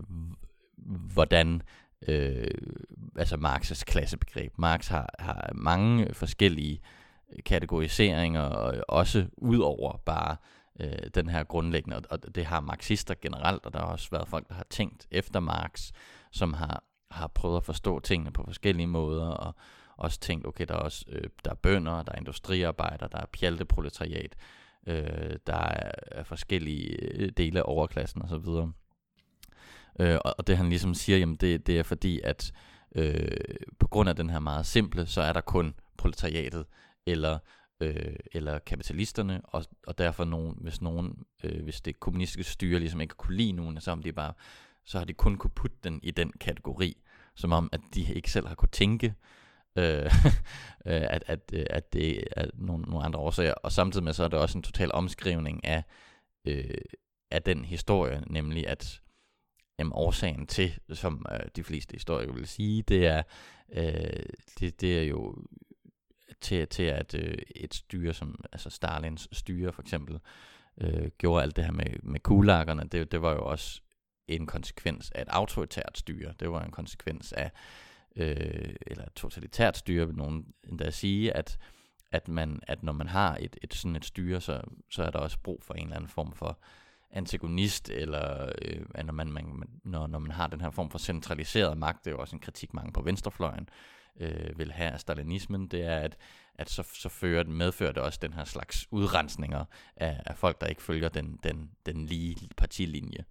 hvordan øh, altså Marx's klassebegreb. Marx har, har mange forskellige kategoriseringer, og også ud over bare øh, den her grundlæggende, og det har marxister generelt, og der har også været folk, der har tænkt efter Marx, som har, har prøvet at forstå tingene på forskellige måder, og også tænkt, okay, der er også øh, der er bønder, der er industriarbejdere, der er pjalteproletariat, øh, der er, er forskellige øh, dele af overklassen osv., Øh, og, og det han ligesom siger, jamen det, det er fordi, at øh, på grund af den her meget simple, så er der kun proletariatet eller øh, eller kapitalisterne, og, og derfor nogen, hvis nogen, øh, hvis det kommunistiske styre ligesom ikke kunne lide nogen, så, om de bare, så har de kun kunne putte den i den kategori, som om, at de ikke selv har kunne tænke, øh, (laughs) øh at, at, øh, at det er nogle, nogle andre årsager, og samtidig med så er det også en total omskrivning af, øh, af den historie, nemlig at jamen, årsagen til, som øh, de fleste historikere vil sige, det er, øh, det, det er jo til, til at øh, et styre som altså Stalins styre for eksempel øh, gjorde alt det her med, med kulakkerne, det, det var jo også en konsekvens af et autoritært styre. Det var en konsekvens af, øh, eller et totalitært styre, vil nogen endda sige, at, at, man, at når man har et, et sådan et styre, så, så er der også brug for en eller anden form for antagonist, eller øh, når, man, man, når, når man har den her form for centraliseret magt, det er jo også en kritik mange på venstrefløjen, øh, vil have af stalinismen, det er, at, at så, så fører, medfører det også den her slags udrensninger af, af folk, der ikke følger den, den, den lige partilinje.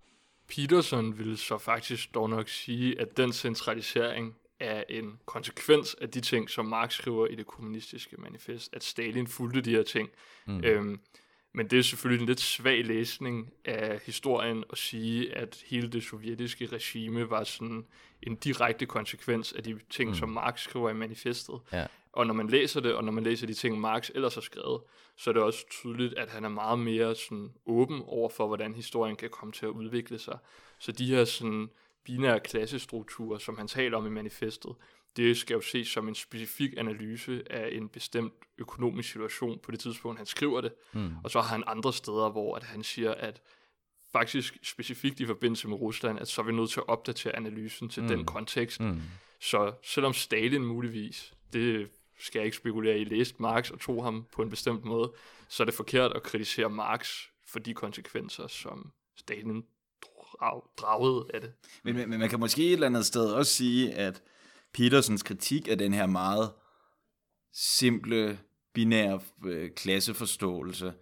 Peterson vil så faktisk dog nok sige, at den centralisering er en konsekvens af de ting, som Marx skriver i det kommunistiske manifest, at Stalin fulgte de her ting. Mm. Øhm, men det er selvfølgelig en lidt svag læsning af historien at sige, at hele det sovjetiske regime var sådan en direkte konsekvens af de ting, mm. som Marx skriver i manifestet. Ja. Og når man læser det, og når man læser de ting, Marx ellers har skrevet, så er det også tydeligt, at han er meget mere sådan åben over for, hvordan historien kan komme til at udvikle sig. Så de her sådan binære klassestrukturer, som han taler om i manifestet, det skal jo ses som en specifik analyse af en bestemt økonomisk situation på det tidspunkt, han skriver det. Mm. Og så har han andre steder, hvor at han siger, at faktisk specifikt i forbindelse med Rusland, at så er vi nødt til at opdatere analysen til mm. den kontekst. Mm. Så selvom Stalin muligvis, det skal jeg ikke spekulere i, læste Marx og tog ham på en bestemt måde, så er det forkert at kritisere Marx for de konsekvenser, som Stalin dragede af det. Men, men, men man kan måske et eller andet sted også sige, at Petersens kritik af den her meget simple, binære øh, klasseforståelse,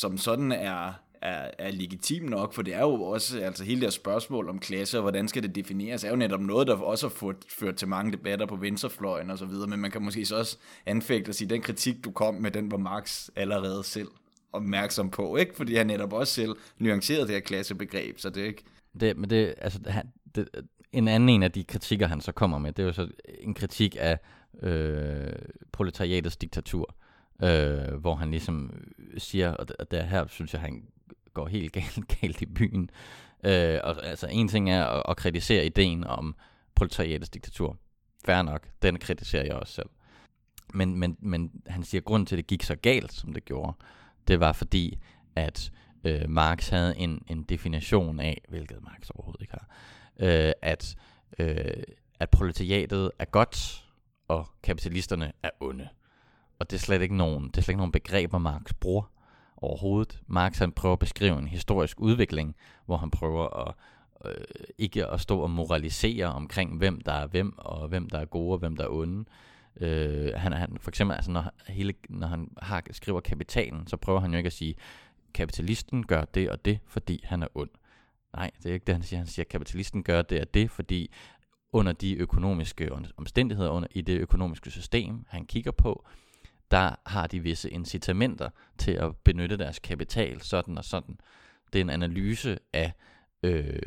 som sådan er, er, er legitim nok, for det er jo også, altså hele det spørgsmål om klasse, og hvordan skal det defineres, er jo netop noget, der også har ført, ført til mange debatter på venstrefløjen og så videre, men man kan måske så også anfægte og sige, den kritik, du kom med, den var Marx allerede selv opmærksom på, ikke? Fordi han netop også selv nuancerede det her klassebegreb, så det er ikke... Det, men det, altså, han, det, en anden en af de kritikker, han så kommer med, det er jo så en kritik af øh, proletariatets diktatur, øh, hvor han ligesom siger, og der her synes jeg, han går helt (laughs) galt, galt i byen. Øh, og, altså en ting er at, at kritisere ideen om proletariatets diktatur. Færre nok, den kritiserer jeg også selv. Men, men, men han siger, at grunden til, at det gik så galt, som det gjorde, det var fordi, at øh, Marx havde en, en definition af, hvilket Marx overhovedet ikke har, øh, at, øh, at proletariatet er godt, og kapitalisterne er onde. Og det er slet ikke nogen, det er slet ikke nogen begreber, Marx bruger overhovedet. Marx han prøver at beskrive en historisk udvikling, hvor han prøver at øh, ikke at stå og moralisere omkring, hvem der er hvem, og hvem der er gode, og hvem der er onde. Øh, han, han, for eksempel, altså, når, hele, når han har, skriver kapitalen, så prøver han jo ikke at sige, kapitalisten gør det og det, fordi han er ond. Nej, det er ikke det, han siger. Han siger, at kapitalisten gør det og det, fordi under de økonomiske omstændigheder, under i det økonomiske system, han kigger på, der har de visse incitamenter til at benytte deres kapital sådan og sådan. Det er en analyse af øh,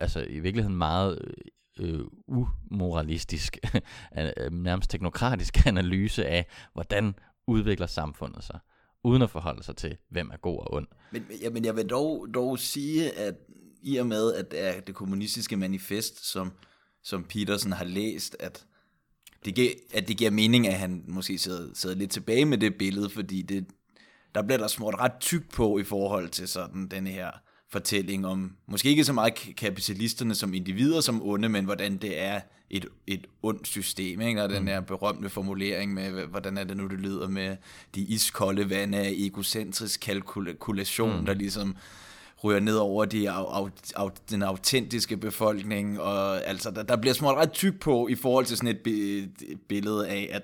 altså i virkeligheden meget øh, umoralistisk, (laughs) øh, nærmest teknokratisk (laughs) analyse af, hvordan udvikler samfundet sig, uden at forholde sig til, hvem er god og ond. Men, ja, men jeg vil dog, dog sige, at i og med, at det er det kommunistiske manifest, som, som Petersen har læst, at det, giver, at det giver mening, at han måske sidder, sidder lidt tilbage med det billede, fordi det, der bliver der smurt ret tyk på i forhold til sådan den her fortælling om, måske ikke så meget kapitalisterne som individer som onde, men hvordan det er et, et ondt system, ikke? og den mm. her berømte formulering med, hvordan er det nu, det lyder med de iskolde vande af egocentrisk kalkulation, mm. der ligesom ryger ned over de, au, au, au, den autentiske befolkning, og altså, der, der bliver smurt ret tyk på i forhold til sådan et, et billede af, at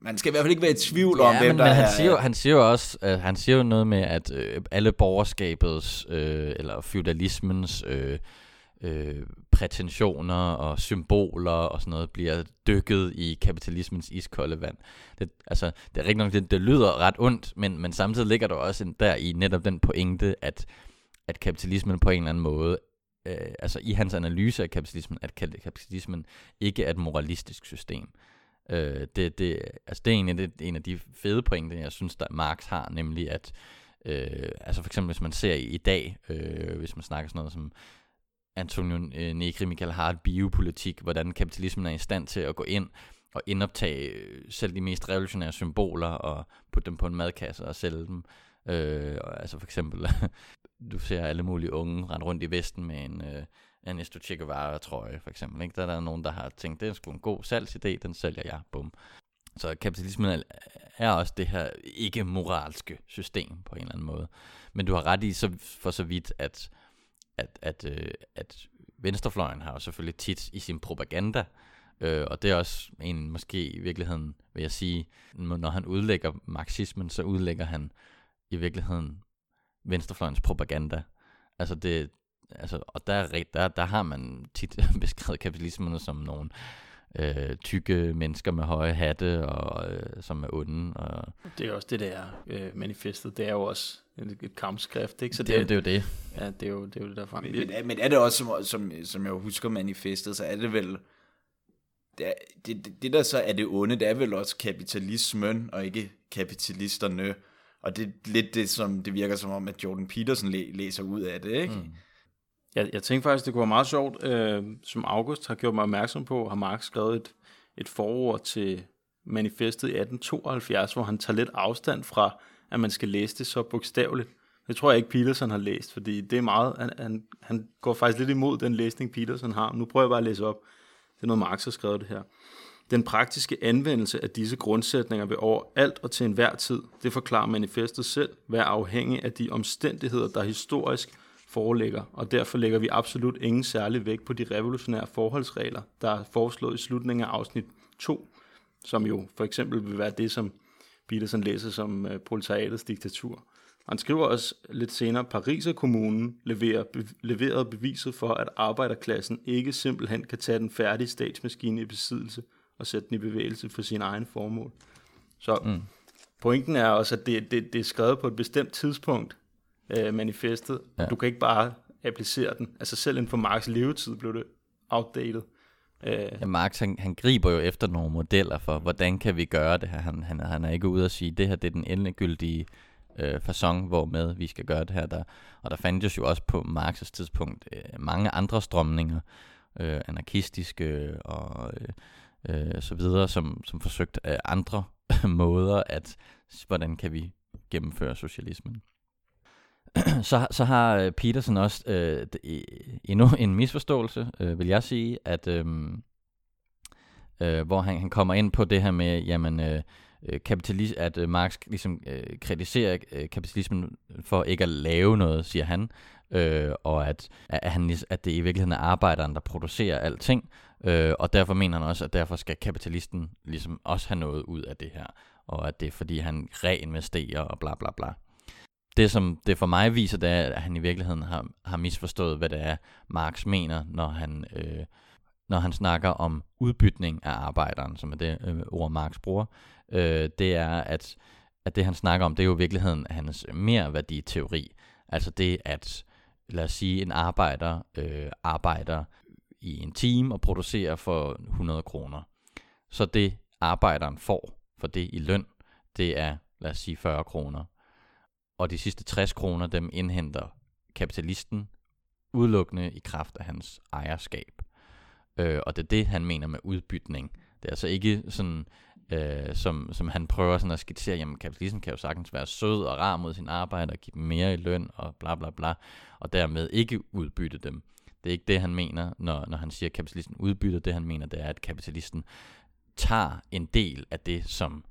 man skal i hvert fald ikke være i tvivl ja, om, hvem men, der men er. Han siger, jo, han siger jo også, uh, han siger jo noget med, at uh, alle borgerskabets, uh, eller feudalismens uh, uh, prætensioner og symboler og sådan noget, bliver dykket i kapitalismens iskolde vand. Det, altså, det er rigtig nok, det, det lyder ret ondt, men, men samtidig ligger der også en, der i netop den pointe, at, at kapitalismen på en eller anden måde øh, altså i hans analyse af kapitalismen, at kapitalismen ikke er et moralistisk system. Øh, det, det, altså det er en det det, en af de fede pointer, jeg synes, der Marx har, nemlig at, øh, altså for eksempel hvis man ser i, i dag, øh, hvis man snakker sådan noget som Antonio øh, Negri, Michael Hart, biopolitik, hvordan kapitalismen er i stand til at gå ind og indoptage øh, selv de mest revolutionære symboler og putte dem på en madkasse og sælge dem. Øh, altså for eksempel, (laughs) du ser alle mulige unge rende rundt i Vesten med en, øh, Ernesto Che Guevara trøje, for eksempel. Ikke? Der er der nogen, der har tænkt, det er sgu en god salgsidé, den sælger jeg, bum. Så kapitalismen er også det her ikke-moralske system på en eller anden måde. Men du har ret i så, for så vidt, at, at, at, øh, at venstrefløjen har jo selvfølgelig tit i sin propaganda, øh, og det er også en måske i virkeligheden, vil jeg sige, når han udlægger marxismen, så udlægger han i virkeligheden venstrefløjens propaganda. Altså det, altså, og der, der, der har man tit (laughs) beskrevet kapitalismen som nogle øh, tykke mennesker med høje hatte, og øh, som er onde. Og... Det er også det, der øh, manifestet. Det er jo også et, et kampskrift, ikke? Så det, det, det er jo det. Ja, det er jo det, er jo det derfra. Men, men, men er det også, som, som, som jeg husker manifestet, så er det vel... Det, er, det, det, det, der så er det onde, det er vel også kapitalismen, og ikke kapitalisterne. Og det er lidt det, som det virker som om, at Jordan Peterson læ, læser ud af det, ikke? Mm. Jeg, jeg tænkte faktisk, det kunne være meget sjovt, øh, som August har gjort mig opmærksom på, har Marx skrevet et, et forord til manifestet i 1872, hvor han tager lidt afstand fra, at man skal læse det så bogstaveligt. Det tror jeg ikke, Peterson har læst, fordi det er meget, han, han, han går faktisk lidt imod den læsning, Peterson har. Nu prøver jeg bare at læse op. Det er noget, Marx har skrevet det her. Den praktiske anvendelse af disse grundsætninger vil over alt og til enhver tid, det forklarer manifestet selv, være afhængig af de omstændigheder, der historisk foreligger, og derfor lægger vi absolut ingen særlig vægt på de revolutionære forholdsregler, der er foreslået i slutningen af afsnit 2, som jo for eksempel vil være det, som Peterson læser som uh, proletariatets diktatur. Han skriver også lidt senere, Pariser kommunen leverer, be, leverede beviset for, at arbejderklassen ikke simpelthen kan tage den færdige statsmaskine i besiddelse og sætte den i bevægelse for sin egen formål. Så mm. pointen er også, at det, det, det er skrevet på et bestemt tidspunkt, øh, manifestet. Ja. Du kan ikke bare applicere den. Altså selv inden for Marx levetid blev det outdated. Øh. Ja, Marx han, han griber jo efter nogle modeller for, hvordan kan vi gøre det her. Han, han, han er ikke ude at sige, det her det er den endegyldige øh, fasong, hvor med vi skal gøre det her. Der, og der fandtes jo også på Marx's tidspunkt øh, mange andre strømninger, øh, anarkistiske og øh, øh, så videre, som, som forsøgt af andre (laughs) måder at, hvordan kan vi gennemføre socialismen. (clears throat) så, så har øh, Petersen også øh, endnu en misforståelse, øh, vil jeg sige, at øh, øh, hvor han, han kommer ind på det her med, jamen, øh, øh kapitalis at øh, Marx ligesom øh, kritiserer øh, kapitalismen for ikke at lave noget, siger han, øh, og at, at, han, at det i virkeligheden er arbejderen, der producerer alting, øh, og derfor mener han også, at derfor skal kapitalisten ligesom også have noget ud af det her, og at det er fordi han reinvesterer og bla bla bla det, som det for mig viser, det er, at han i virkeligheden har, har misforstået, hvad det er, Marx mener, når han, øh, når han snakker om udbytning af arbejderen, som er det øh, ord, Marx bruger. Øh, det er, at, at det, han snakker om, det er jo i virkeligheden hans mere teori. Altså det, at lad os sige, en arbejder øh, arbejder i en team og producerer for 100 kroner. Så det arbejderen får for det i løn, det er, lad os sige, 40 kroner. Og de sidste 60 kroner, dem indhenter kapitalisten udelukkende i kraft af hans ejerskab. Øh, og det er det, han mener med udbytning. Det er altså ikke sådan, øh, som, som han prøver sådan at skitsere, jamen kapitalisten kan jo sagtens være sød og rar mod sin arbejde og give dem mere i løn og bla bla bla, og dermed ikke udbytte dem. Det er ikke det, han mener, når, når han siger, at kapitalisten udbytter. Det, han mener, det er, at kapitalisten tager en del af det, som,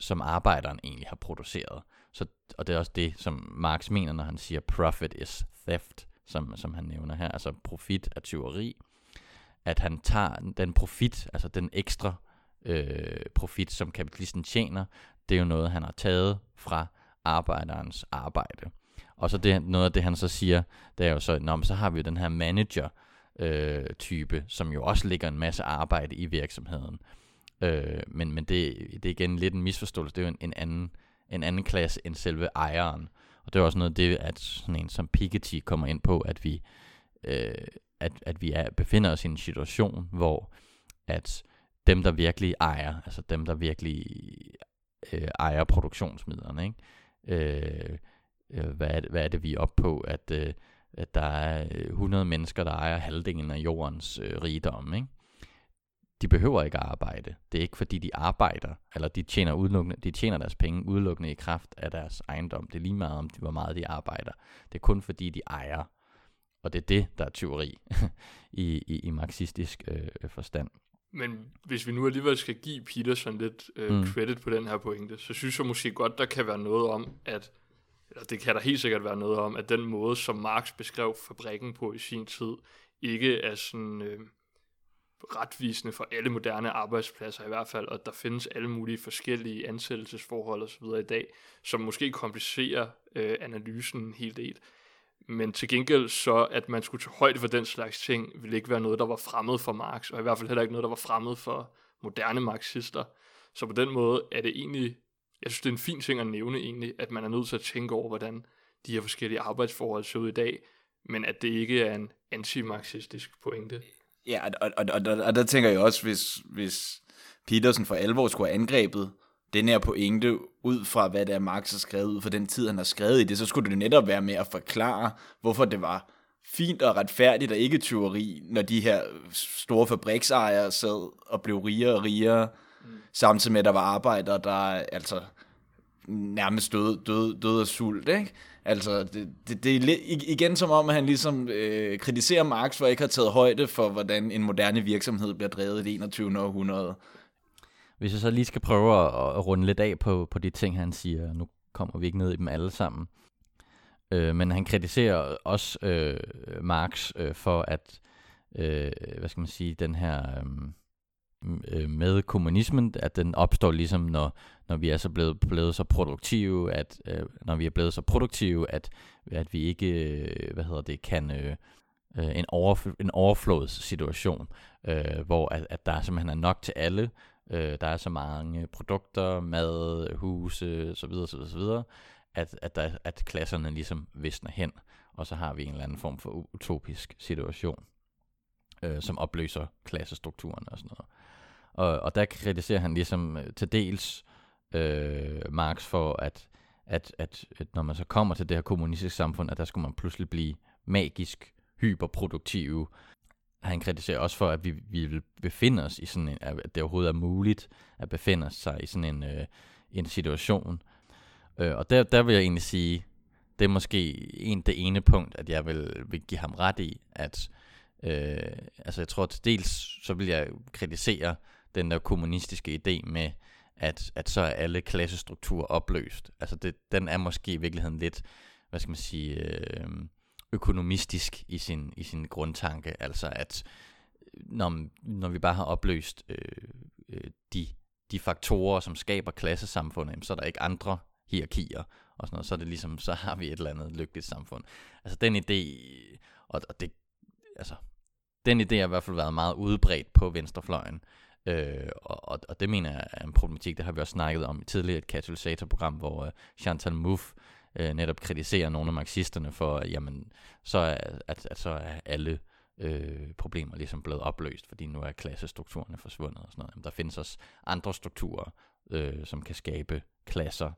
som arbejderen egentlig har produceret. Så, og det er også det, som Marx mener, når han siger, profit is theft, som, som han nævner her. Altså profit er tyveri. At han tager den profit, altså den ekstra øh, profit, som kapitalisten tjener, det er jo noget, han har taget fra arbejderens arbejde. Og så det, noget af det, han så siger, det er jo så, Nå, så har vi jo den her manager, øh, type, som jo også ligger en masse arbejde i virksomheden. Øh, men men det, det er igen lidt en misforståelse. Det er jo en, en, anden, en anden klasse end selve ejeren. Og det er også noget af det, at sådan en som Piketty kommer ind på, at vi, øh, at, at vi er, befinder os i en situation, hvor at dem, der virkelig ejer, altså dem, der virkelig øh, ejer produktionsmidlerne, ikke? Øh, øh, hvad, er det, hvad er det, vi er oppe på, at, øh, at der er 100 mennesker, der ejer halvdelen af jordens øh, rigdom, ikke? De behøver ikke at arbejde. Det er ikke fordi, de arbejder, eller de tjener, udelukkende, de tjener deres penge udelukkende i kraft af deres ejendom. Det er lige meget om, de, hvor meget de arbejder. Det er kun fordi, de ejer. Og det er det, der er tyveri (laughs) i, i, i marxistisk øh, forstand. Men hvis vi nu alligevel skal give Peterson lidt øh, mm. credit på den her pointe, så synes jeg måske godt, der kan være noget om, at eller det kan der helt sikkert være noget om, at den måde, som Marx beskrev fabrikken på i sin tid, ikke er sådan øh, retvisende for alle moderne arbejdspladser i hvert fald, og der findes alle mulige forskellige ansættelsesforhold osv. i dag, som måske komplicerer øh, analysen en hel del. Men til gengæld så, at man skulle tage højde for den slags ting, ville ikke være noget, der var fremmed for Marx, og i hvert fald heller ikke noget, der var fremmed for moderne marxister. Så på den måde er det egentlig, jeg synes, det er en fin ting at nævne egentlig, at man er nødt til at tænke over, hvordan de her forskellige arbejdsforhold ser ud i dag, men at det ikke er en antimarxistisk pointe. Ja, og, og, og, og, og der tænker jeg også, hvis, hvis Petersen for alvor skulle have angrebet den her pointe ud fra, hvad det er, Marx har skrevet, ud fra den tid, han har skrevet i det, så skulle det netop være med at forklare, hvorfor det var fint og retfærdigt og ikke tyveri, når de her store fabriksejere sad og blev rigere og rigere, mm. samtidig med, at der var arbejdere, der altså nærmest døde, døde, døde af sult, ikke? Altså, det, det, det er igen som om, at han ligesom øh, kritiserer Marx for at ikke have taget højde for, hvordan en moderne virksomhed bliver drevet i det 21. århundrede. Hvis jeg så lige skal prøve at, at runde lidt af på, på de ting, han siger, nu kommer vi ikke ned i dem alle sammen, øh, men han kritiserer også øh, Marx øh, for at, øh, hvad skal man sige, den her øh, Øh, med kommunismen, at den opstår ligesom, når, når vi er så blevet, blevet så produktive, at øh, når vi er blevet så produktive, at, at vi ikke, øh, hvad hedder det, kan øh, øh en, overf en overflodssituation, øh, hvor at, at der simpelthen er nok til alle, Øh, der er så mange produkter, mad, huse, så videre, så videre, så videre at, at, der, at klasserne ligesom visner hen, og så har vi en eller anden form for utopisk situation, øh, som opløser klassestrukturen og sådan noget. Og, og der kritiserer han ligesom øh, til dels øh, Marx for, at, at, at, at når man så kommer til det her kommunistiske samfund, at der skulle man pludselig blive magisk hyperproduktive, han kritiserer også for, at vi, vi vil befinde os i sådan en, at det overhovedet er muligt at befinde sig i sådan en, øh, en situation. Øh, og der, der vil jeg egentlig sige, det er måske en, det ene punkt, at jeg vil, vil give ham ret i, at øh, altså jeg tror til dels, så vil jeg kritisere den der kommunistiske idé med, at, at så er alle klassestrukturer opløst. Altså det, den er måske i virkeligheden lidt, hvad skal man sige, øh, økonomistisk i sin, i sin grundtanke. Altså at øh, når, når vi bare har opløst øh, øh, de, de faktorer, som skaber klassesamfundet, så er der ikke andre hierarkier og sådan noget. Så er det ligesom, så har vi et eller andet lykkeligt samfund. Altså den idé, og, og det, altså, den idé har i hvert fald været meget udbredt på venstrefløjen. Øh, og, og det mener jeg er en problematik, det har vi også snakket om i tidligere et katalysatorprogram, hvor øh, Chantal Mouffe øh, netop kritiserer nogle af marxisterne for, at jamen, så er, at, at så er alle øh, problemer ligesom blevet opløst, fordi nu er klassestrukturerne forsvundet og sådan noget. Jamen, der findes også andre strukturer, øh, som kan skabe klasser.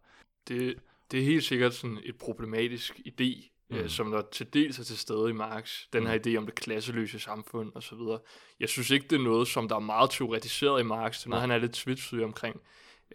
Det, det er helt sikkert sådan et problematisk idé, mm. øh, Mm. som der til dels er til stede i Marx. Den her idé om det klasseløse samfund osv. Jeg synes ikke, det er noget, som der er meget teoretiseret i Marx. Det er noget, han er lidt tvivlsøg omkring.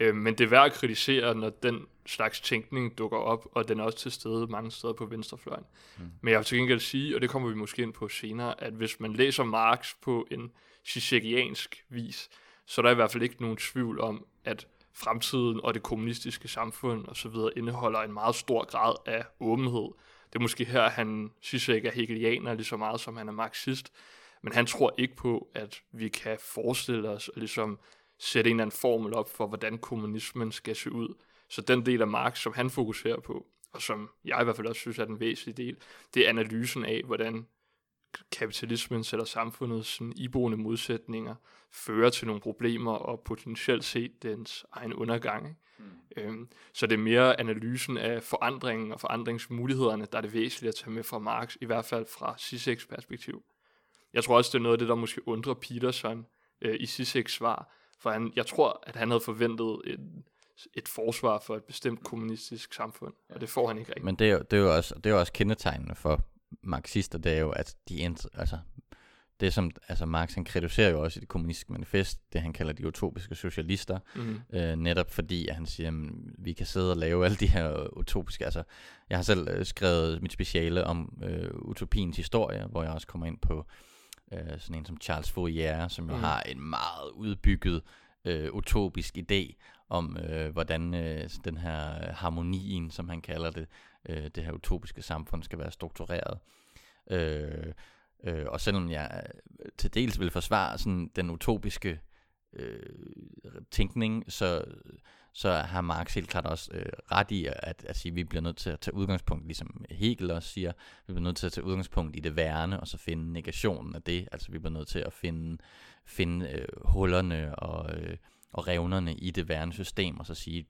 Øh, men det er værd at kritisere, når den slags tænkning dukker op, og den er også til stede mange steder på venstrefløjen. Mm. Men jeg vil til gengæld sige, og det kommer vi måske ind på senere, at hvis man læser Marx på en Zizekiansk vis, så er der i hvert fald ikke nogen tvivl om, at fremtiden og det kommunistiske samfund osv. indeholder en meget stor grad af åbenhed. Det er måske her, han synes ikke er hegelianer lige så meget, som han er marxist. Men han tror ikke på, at vi kan forestille os at ligesom sætte en eller anden formel op for, hvordan kommunismen skal se ud. Så den del af Marx, som han fokuserer på, og som jeg i hvert fald også synes er den væsentlige del, det er analysen af, hvordan kapitalismen sætter samfundets sådan, iboende modsætninger, fører til nogle problemer og potentielt set dens egen undergang. Ikke? Mm. Øhm, så det er mere analysen af forandringen og forandringsmulighederne, der er det væsentlige at tage med fra Marx, i hvert fald fra Zizeks perspektiv. Jeg tror også, det er noget af det, der måske undrer Peterson øh, i Zizeks svar, for han, jeg tror, at han havde forventet et, et forsvar for et bestemt kommunistisk samfund, og det får han ikke rigtigt. Men det er, jo, det er jo også, det er også kendetegnende for marxister, det er jo, at de altså, det som, altså Marx han kritiserer jo også i det kommunistiske manifest, det han kalder de utopiske socialister, Mm. øh, netop fordi at han siger, at vi kan sidde og lave alle de her utopiske, altså jeg har selv øh, skrevet mit speciale om øh, utopiens historie, hvor jeg også kommer ind på øh, sådan en som Charles Fourier, som jo Mm. har en meget udbygget øh, utopisk idé om, øh, hvordan øh, den her harmonien, som han kalder det, øh, det her utopiske samfund skal være struktureret. Øh, øh, og selvom jeg øh, til dels vil forsvare sådan den utopiske øh, tænkning, så, så har Marx helt klart også øh, ret i at, at sige, at vi bliver nødt til at tage udgangspunkt, ligesom Hegel også siger, vi bliver nødt til at tage udgangspunkt i det værende, og så finde negationen af det. Altså vi bliver nødt til at finde, finde øh, hullerne og, øh, og revnerne i det værende system, og så sige,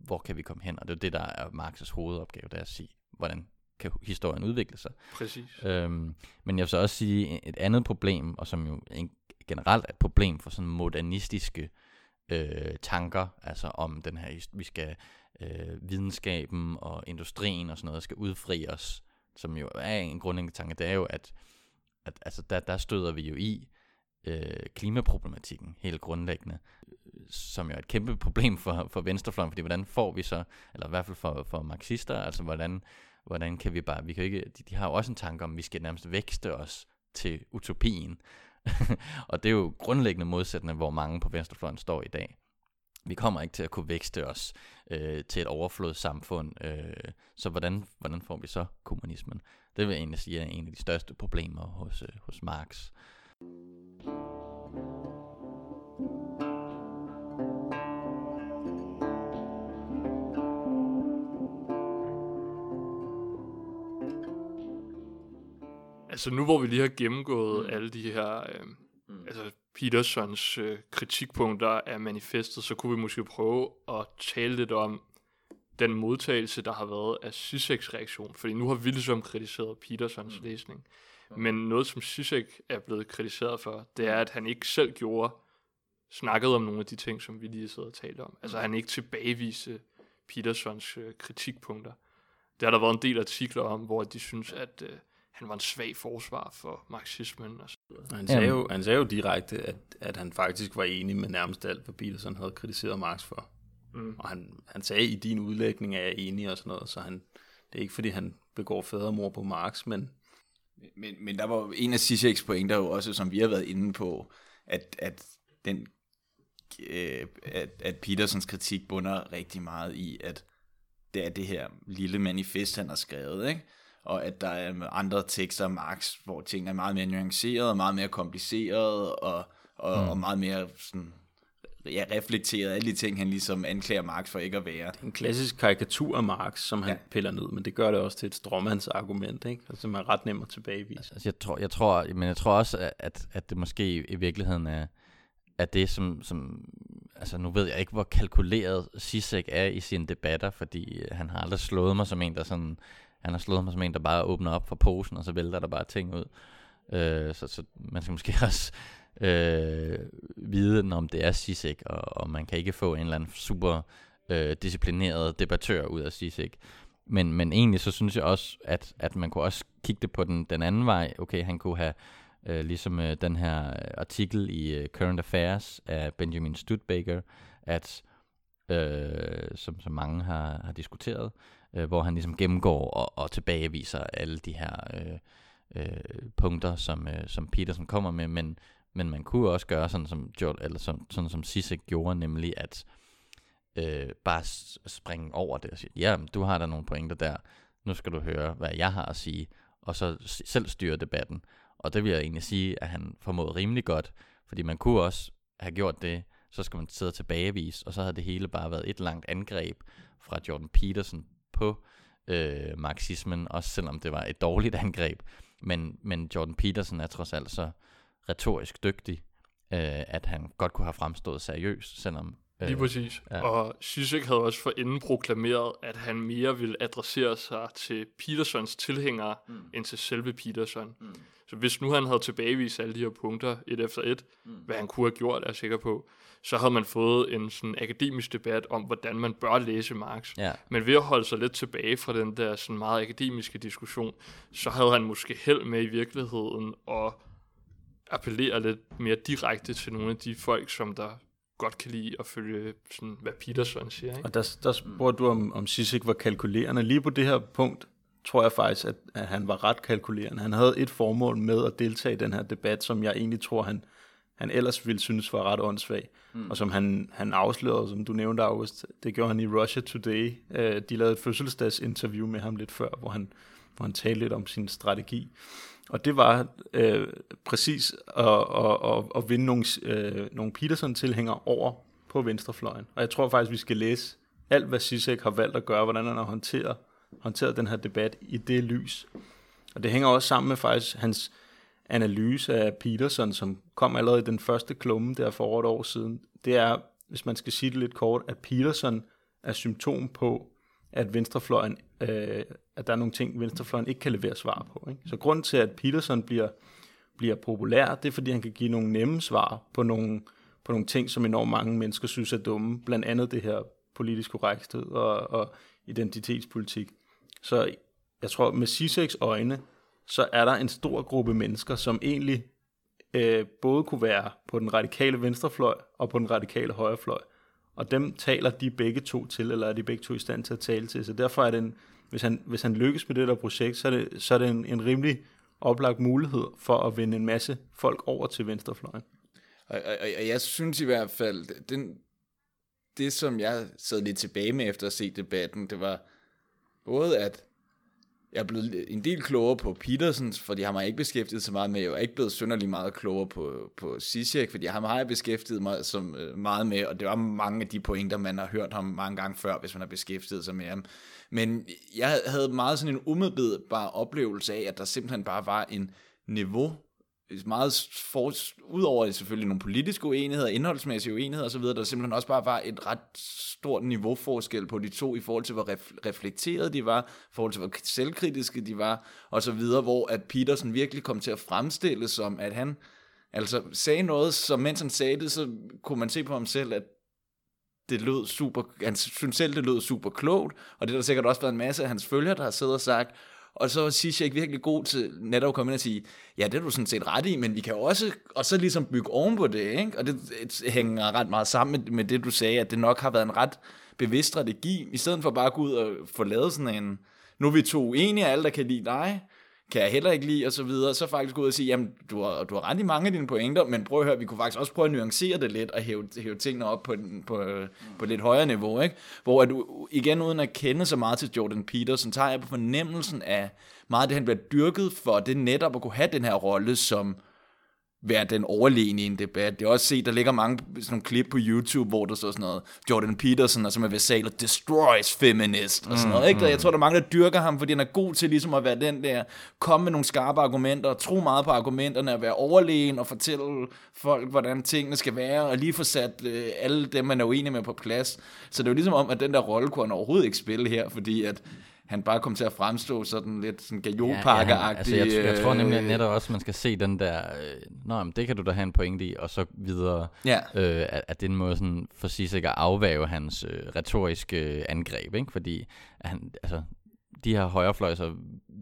hvor kan vi komme hen? Og det er det, der er Marx's hovedopgave, det er at sige, hvordan kan historien udvikle sig. Præcis. Øhm, men jeg vil så også sige, et andet problem, og som jo en, generelt er et problem for sådan modernistiske øh, tanker, altså om den her, vi skal, øh, videnskaben og industrien og sådan noget, skal udfri os, som jo er en grundlæggende tanke, det er jo, at, at altså der, der støder vi jo i øh, klimaproblematikken helt grundlæggende, som jo er et kæmpe (laughs) problem for, for venstrefløjen, fordi hvordan får vi så, eller i hvert fald for, for marxister, altså hvordan, hvordan kan vi bare, vi kan ikke, de, de har jo også en tanke om, at vi skal nærmest vækste os til utopien, (laughs) og det er jo grundlæggende modsættende, hvor mange på venstrefløjen står i dag. Vi kommer ikke til at kunne vækste os øh, til et overflodssamfund, øh, så hvordan, hvordan får vi så kommunismen? Det vil jeg egentlig sige er en af de største problemer hos, øh, hos Marx. Altså nu hvor vi lige har gennemgået mm. alle de her, øh, mm. altså Petersons øh, kritikpunkter af manifestet, så kunne vi måske prøve at tale lidt om den modtagelse, der har været af Zizeks reaktion. Fordi nu har vi ligesom kritiseret Petersons mm. læsning. Men noget, som Zizek er blevet kritiseret for, det er, at han ikke selv gjorde, snakkede om nogle af de ting, som vi lige sidder og talte om. Altså han ikke tilbageviste Petersons øh, kritikpunkter. Det har der været en del artikler om, hvor de synes, at øh, han var en svag forsvar for marxismen og så videre. Han sagde, jo, han sagde jo direkte, at, at han faktisk var enig med nærmest alt, hvad Peterson havde kritiseret Marx for. Mm. Og han, han sagde, i din udlægning er jeg enig og sådan noget, så han, det er ikke, fordi han begår fadermor på Marx, men Men, men der var en af Zizeks pointer jo også, som vi har været inde på, at, at, den, øh, at, at Petersens kritik bunder rigtig meget i, at det er det her lille manifest, han har skrevet, ikke? og at der er andre tekster af Marx, hvor ting er meget mere nuanceret, og meget mere kompliceret, og, og, mm. og meget mere sådan, ja, reflekteret alle de ting, han ligesom anklager Marx for ikke at være. en klassisk karikatur af Marx, som han Ja. piller ned, men det gør det også til et stråmandsargument, ikke? Altså, som er ret nemt at tilbagevise. Altså, jeg tror, jeg tror, men jeg tror også, at, at, at det måske i virkeligheden er, er det, som, som altså nu ved jeg ikke, hvor kalkuleret Sisek er i sine debatter, fordi øh, han har aldrig slået mig som en, der sådan, han har slået mig som en, der bare åbner op for posen, og så vælter der bare ting ud. Øh, så, så man skal måske (laughs) også øh, vide, om det er CISIC, og, og man kan ikke få en eller anden super øh, disciplineret debattør ud af CISIC. Men, men egentlig så synes jeg også, at, at man kunne også kigge det på den, den anden vej. Okay, han kunne have øh, ligesom øh, den her artikel i øh, Current Affairs af Benjamin Studebaker, at øh, som, som mange har, har diskuteret, øh, hvor han ligesom gennemgår og, og tilbageviser alle de her øh, øh, punkter, som, øh, som Peterson kommer med, men, men man kunne også gøre sådan som, Joel, eller sådan, sådan som Sisek gjorde, nemlig at øh, bare springe over det og sige, ja, du har der nogle pointer der, nu skal du høre, hvad jeg har at sige, og så selv styre debatten. Og det vil jeg egentlig sige, at han formåede rimelig godt, fordi man kunne også have gjort det, så skal man sidde tilbagevis, og så havde det hele bare været et langt angreb fra Jordan Peterson på øh, marxismen, også selvom det var et dårligt (laughs) angreb. Men, men Jordan Peterson er trods alt så retorisk dygtig, øh, at han godt kunne have fremstået seriøst, selvom Lige øh, præcis. Ja. Og Zizek havde også forinden proklameret, at han mere ville adressere sig til Petersons tilhængere, mm. end til selve Peterson. Mm. Så hvis nu han havde tilbagevist alle de her punkter et efter et, mm. hvad han kunne have gjort, er jeg sikker på, så havde man fået en sådan akademisk debat om, hvordan man bør læse Marx. Ja. Men ved at holde sig lidt tilbage fra den der sådan meget akademiske diskussion, så havde han måske held med i virkeligheden og appellere lidt mere direkte til nogle af de folk, som der godt kan lide at følge, sådan, hvad Peterson siger. Ikke? Og der, der spurgte du, om, om Sissik var kalkulerende. Lige på det her punkt tror jeg faktisk, at, at han var ret kalkulerende. Han havde et formål med at deltage i den her debat, som jeg egentlig tror, han, han ellers ville synes var ret åndssvag. Mm. Og som han, han afslørede, som du nævnte, August, det gjorde han i Russia Today. Uh, de lavede et fødselsdagsinterview med ham lidt før, hvor han, hvor han talte lidt om sin strategi. Og det var øh, præcis at, at, at, at vinde nogle, øh, nogle Peterson-tilhængere over på venstrefløjen. Og jeg tror faktisk, vi skal læse alt, hvad Sisek har valgt at gøre, hvordan han har håndteret, håndteret den her debat i det lys. Og det hænger også sammen med faktisk hans analyse af Peterson, som kom allerede i den første klumme der for over et år siden. Det er, hvis man skal sige det lidt kort, at Peterson er symptom på, at venstrefløjen, øh, at der er nogle ting, venstrefløjen ikke kan levere svar på. Ikke? Så grund til, at Peterson bliver, bliver populær, det er, fordi han kan give nogle nemme svar på nogle, på nogle ting, som enormt mange mennesker synes er dumme. Blandt andet det her politisk korrekthed og, og identitetspolitik. Så jeg tror, med Siseks øjne, så er der en stor gruppe mennesker, som egentlig øh, både kunne være på den radikale venstrefløj og på den radikale højrefløj og dem taler de begge to til, eller er de begge to i stand til at tale til. Så derfor er det en, hvis han, hvis han lykkes med det der projekt, så er det, så er det en, en rimelig oplagt mulighed for at vinde en masse folk over til venstrefløjen. Og, og, og jeg synes i hvert fald, den, det som jeg sad lidt tilbage med efter at se debatten, det var både at jeg er blevet en del klogere på Petersens, fordi han har ikke beskæftiget så meget med. Jeg er ikke blevet synderligt meget klogere på, på Zizek, fordi ham har jeg beskæftiget mig som, øh, meget med, og det var mange af de pointer, man har hørt ham mange gange før, hvis man har beskæftiget sig med ham. Men jeg havde meget sådan en umiddelbar oplevelse af, at der simpelthen bare var en niveau meget for, udover selvfølgelig nogle politiske uenigheder, indholdsmæssige uenigheder osv., der simpelthen også bare var et ret stort niveauforskel på de to i forhold til, hvor ref, reflekterede de var, i forhold til, hvor selvkritiske de var, og så videre, hvor at Peterson virkelig kom til at fremstille som, at han altså sagde noget, så mens han sagde det, så kunne man se på ham selv, at det lød super, han synes selv, det lød super klogt, og det har der sikkert også været en masse af hans følgere, der har siddet og sagt, og så var Zizek virkelig god til netop at komme ind og sige, ja, det er du sådan set ret i, men vi kan også, og så ligesom bygge oven på det, ikke? Og det, det hænger ret meget sammen med, med det, du sagde, at det nok har været en ret bevidst strategi, i stedet for bare at gå ud og få lavet sådan en, nu er vi to enige, alle der kan lide dig, kan jeg heller ikke lide, og så videre, så faktisk gå ud og sige, jamen, du har, du har ret i mange af dine pointer, men prøv at høre, vi kunne faktisk også prøve at nuancere det lidt, og hæve, hæve tingene op på, på, på lidt højere niveau, ikke? Hvor at du, igen uden at kende så meget til Jordan Peterson, tager jeg på fornemmelsen af meget af det, han bliver dyrket for, det netop at kunne have den her rolle som være den overlegne i en debat. Det er også set, der ligger mange sådan nogle klip på YouTube, hvor der så sådan noget, Jordan Peterson, og som er versal og destroys feminist, og sådan noget. Ikke? Jeg tror, der er mange, der dyrker ham, fordi han er god til ligesom at være den der, komme med nogle skarpe argumenter, og tro meget på argumenterne, at være overlegen og fortælle folk, hvordan tingene skal være, og lige få sat øh, alle dem, man er uenig med på plads. Så det er jo ligesom om, at den der rolle kunne han overhovedet ikke spille her, fordi at han bare kom til at fremstå sådan lidt sådan gajolpakke Ja, ja, altså, jeg, jeg tror nemlig netop også, at man skal se den der, øh, Nå, men det kan du da have en pointe i, og så videre, Ja. øh, at, at det er en måde sådan, for Sissek at afvæve hans øh, retoriske øh, angreb, ikke? fordi at han, altså, de her højrefløjser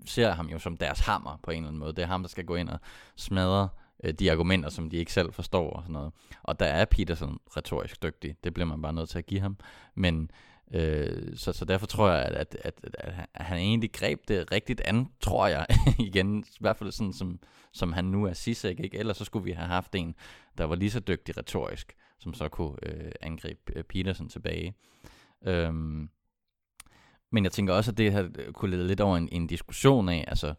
ser ham jo som deres hammer på en eller anden måde. Det er ham, der skal gå ind og smadre øh, de argumenter, som de ikke selv forstår og sådan noget. Og der er Peterson retorisk dygtig. Det bliver man bare nødt til at give ham. Men øh, så, så derfor tror jeg, at, at, at, at han- at han egentlig greb det rigtigt an, tror jeg, (laughs) igen, i hvert fald sådan, som, som han nu er Sissek, ikke? Ellers så skulle vi have haft en, der var lige så dygtig retorisk, som så kunne øh, angribe øh, Peterson tilbage. Øhm, men jeg tænker også, at det her kunne lede lidt over en, en diskussion af, altså,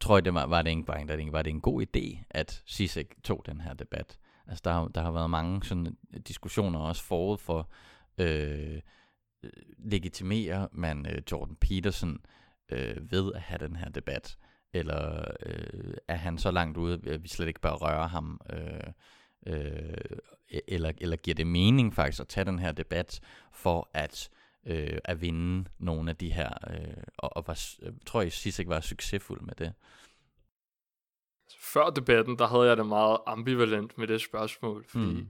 tror jeg, det var, var, det ikke, var, det, var det en god idé, at Sissek tog den her debat? Altså, der, der har været mange sådan diskussioner også forud for, øh, legitimerer man øh, Jordan Peterson øh, ved at have den her debat? Eller øh, er han så langt ude, at vi slet ikke bør røre ham? Øh, øh, eller, eller giver det mening faktisk at tage den her debat for at øh, at vinde nogle af de her, øh, og, og var, øh, tror jeg, Sissek var succesfuld med det. Før debatten, der havde jeg det meget ambivalent med det spørgsmål, fordi Mm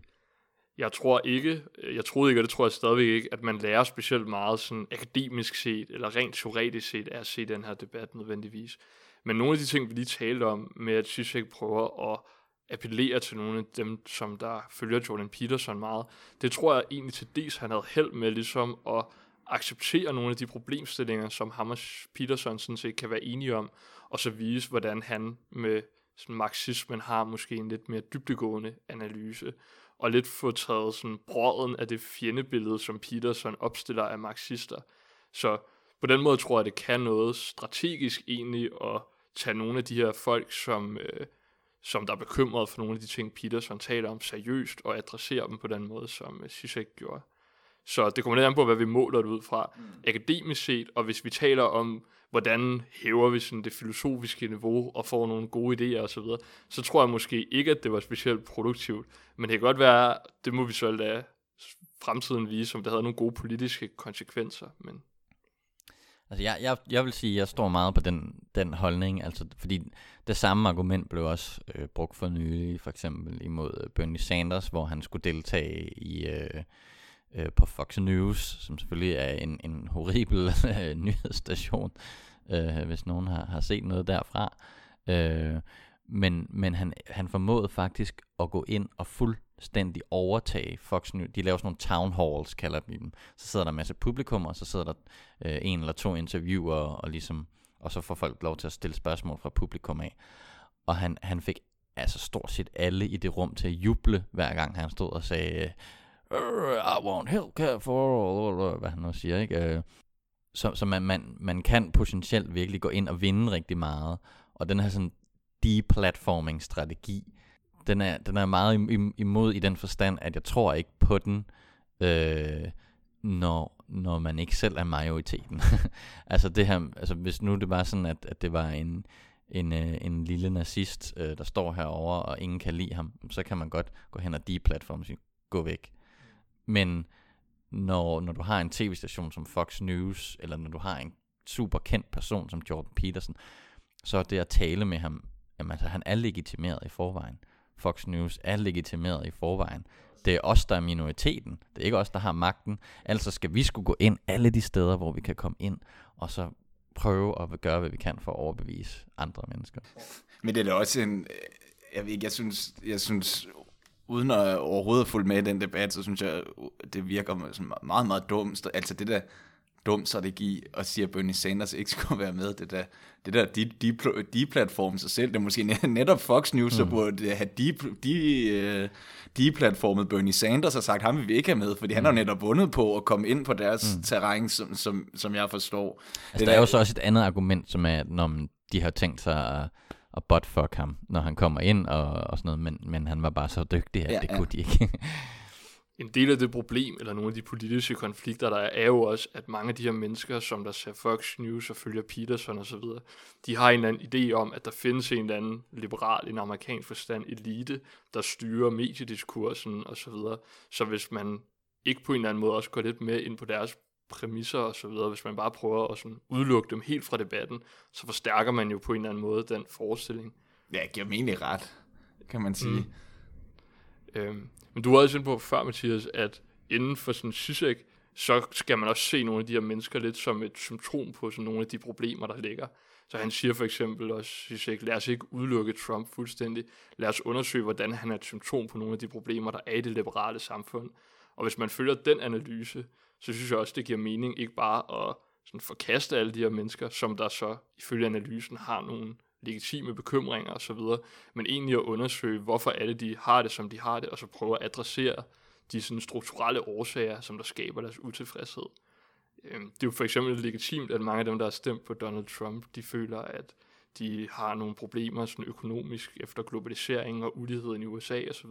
jeg tror ikke, øh, jeg troede ikke, og det tror jeg stadigvæk ikke, at man lærer specielt meget sådan akademisk set, eller rent teoretisk set, af at se den her debat nødvendigvis. Men nogle af de ting, vi lige talte om, med at Zizek prøver at appellere til nogle af dem, som der følger Jordan Peterson meget, det tror jeg egentlig til dels, han havde held med ligesom at acceptere nogle af de problemstillinger, som ham og Peterson sådan set kan være enige om, og så vise, hvordan han med sådan marxismen har måske en lidt mere dybdegående analyse, og lidt få taget sådan brøden af det fjendebillede, som Peterson opstiller af marxister. Så på den måde tror jeg, det kan noget strategisk egentlig at tage nogle af de her folk, som, øh, som der er bekymret for nogle af de ting, Peterson taler om seriøst, og adressere dem på den måde, som øh, Zizek gjorde. Så det kommer lidt an på, hvad vi måler det ud fra. Mm. Akademisk set, og hvis vi taler om, hvordan hæver vi sådan det filosofiske niveau og får nogle gode idéer osv., så, så tror jeg måske ikke, at det var specielt produktivt. Men det kan godt være, det må vi så lade fremtiden vise, om det havde nogle gode politiske konsekvenser. Men Altså jeg, jeg, jeg vil sige, at jeg står meget på den, den holdning, altså fordi det samme argument blev også øh, brugt for nylig, for eksempel imod øh, Bernie Sanders, hvor han skulle deltage i øh, øh, på Fox News, som selvfølgelig er en, en horribel (laughs) øh, nyhedsstation, øh, hvis nogen har, har set noget derfra. Øh, men men han, han formåede faktisk at gå ind og fuldstændig overtage Fox News. De laver sådan nogle town halls, kalder de dem. Så sidder der en masse publikum, og så sidder der øh, en eller to interviewer, og, ligesom, og så får folk lov til at stille spørgsmål fra publikum af. Og han, han fik altså stort set alle i det rum til at juble, hver gang han stod og sagde, "Øh, Øh, I want healthcare for all, hvad han nu siger, ikke? Øh, så, så man, man, man kan potentielt virkelig gå ind og vinde rigtig meget. Og den her sådan deplatforming-strategi, den er, den er meget imod i den forstand, at jeg tror ikke på den, øh, når, når man ikke selv er majoriteten. (laughs) altså det her, altså hvis nu det var sådan, at, at det var en, en, øh, en lille nazist, øh, der står herover og ingen kan lide ham, så kan man godt gå hen og deplatforme og sige, gå væk. Men når, når du har en tv-station som Fox News, eller når du har en super kendt person som Jordan Peterson, så er det at tale med ham, jamen altså han er legitimeret i forvejen. Fox News er legitimeret i forvejen. Det er os, der er minoriteten. Det er ikke os, der har magten. Altså skal vi skulle gå ind alle de steder, hvor vi kan komme ind, og så prøve at gøre, hvad vi kan for at overbevise andre mennesker. Men det er da også en... Øh, jeg ved ikke, jeg synes, jeg synes uden at overhovedet følge med i den debat, så synes jeg, det virker sådan meget, meget dumt. Altså det der dum strategi og siger, at Bernie Sanders ikke (laughs) skulle være med. Det der, det der de, de, de platform sig selv. Det er måske netop Fox News, mm. så burde have de, de, de platformet Bernie Sanders og sagt, ham vil vi ikke have med, fordi mm. han har netop vundet på at komme ind på deres mm. terræn, som, som, som jeg forstår. Altså, der er jo så også et andet argument, som er, at når de har tænkt sig at, og buttfuck ham, når han kommer ind og, og sådan noget, men, men han var bare så dygtig, at Ja, det ja. kunne de ikke. (laughs) en del af det problem, eller nogle af de politiske konflikter, der er, er jo også, at mange af de her mennesker, som der ser Fox News og følger Peterson og så videre, de har en eller anden idé om, at der findes en eller anden liberal, en amerikansk forstand elite, der styrer mediediskursen og så videre. Så hvis man ikke på en eller anden måde også går lidt med ind på deres præmisser og så videre, hvis man bare prøver at sådan udelukke dem helt fra debatten, så forstærker man jo på en eller anden måde den forestilling. Ja, jeg giver dem egentlig ret, kan man sige. Mm. Øhm, men du var også inde på før, Mathias, at inden for sådan Sysek, så skal man også se nogle af de her mennesker lidt som et symptom på sådan nogle af de problemer, der ligger. Så han siger for eksempel også, Sysek, lad os ikke udelukke Trump fuldstændig. Lad os undersøge, hvordan han er et symptom på nogle af de problemer, der er i det liberale samfund. Og hvis man følger den analyse, så synes jeg også, det giver mening ikke bare at sådan forkaste alle de her mennesker, som der så ifølge analysen har nogle legitime bekymringer osv., men egentlig at undersøge, hvorfor alle de har det, som de har det, og så prøve at adressere de sådan strukturelle årsager, som der skaber deres utilfredshed. Øhm, det er jo for eksempel legitimt, at mange af dem, der har stemt på Donald Trump, de føler, at de har nogle problemer sådan økonomisk efter globalisering og uligheden i USA osv.,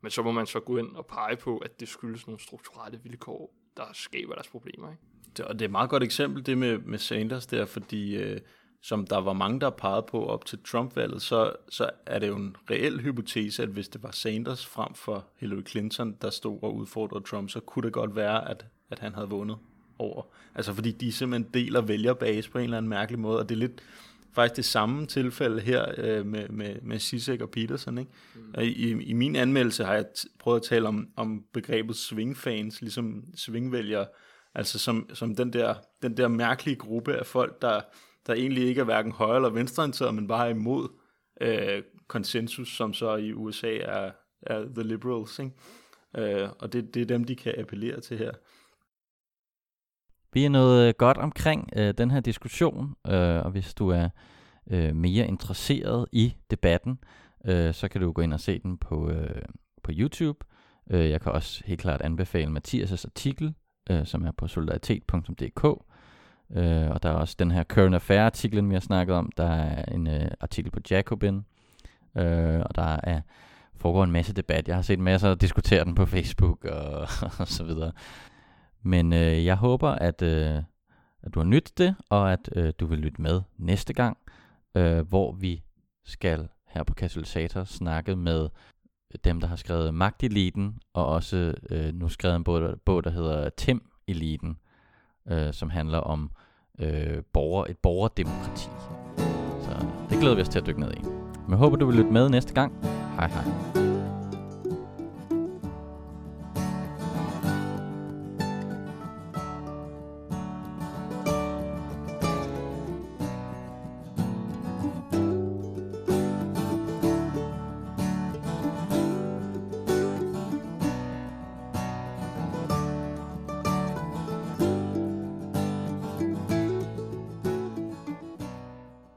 men så må man så gå ind og pege på, at det skyldes nogle strukturelle vilkår, der skaber deres problemer. Ikke? Det, og det er et meget godt eksempel, det med, med Sanders der, fordi øh, som der var mange, der pegede på op til Trump-valget, så, så er det jo en reel hypotese, at hvis det var Sanders frem for Hillary Clinton, der stod og udfordrede Trump, så kunne det godt være, at, at han havde vundet over. Altså fordi de simpelthen deler vælgerbase på en eller anden mærkelig måde, og det er lidt faktisk det samme tilfælde her øh, med, med, med Sisek og Peterson. Ikke? Mm. Og i, I min anmeldelse har jeg t- prøvet at tale om, om begrebet swingfans, ligesom svingvælgere, altså som, som den, der, den der mærkelige gruppe af folk, der, der egentlig ikke er hverken højre eller venstreorienteret, men bare er imod øh, konsensus, som så i USA er, er the liberals. Ikke? Øh, og det, det er dem, de kan appellere til her. Vi er noget øh, godt omkring øh, den her diskussion, øh, og hvis du er øh, mere interesseret i debatten, øh, så kan du gå ind og se den på, øh, på YouTube. Øh, jeg kan også helt klart anbefale Mathias' artikel, øh, som er på solidaritet.dk. Øh, og der er også den her current affair artiklen, vi har snakket om. Der er en øh, artikel på Jacobin, øh, og der er foregår en masse debat. Jeg har set masser af diskutere den på Facebook og, (laughs) og så videre. Men øh, jeg håber, at, øh, at du har nyttet det, og at øh, du vil lytte med næste gang, øh, hvor vi skal her på Katalysator snakke med dem, der har skrevet Magteliten, og også øh, nu skrevet en bog, bog, der hedder Tim-eliten, øh, som handler om øh, borger, et borgerdemokrati. Så det glæder vi os til at dykke ned i. Men jeg håber, du vil lytte med næste gang. Hej hej.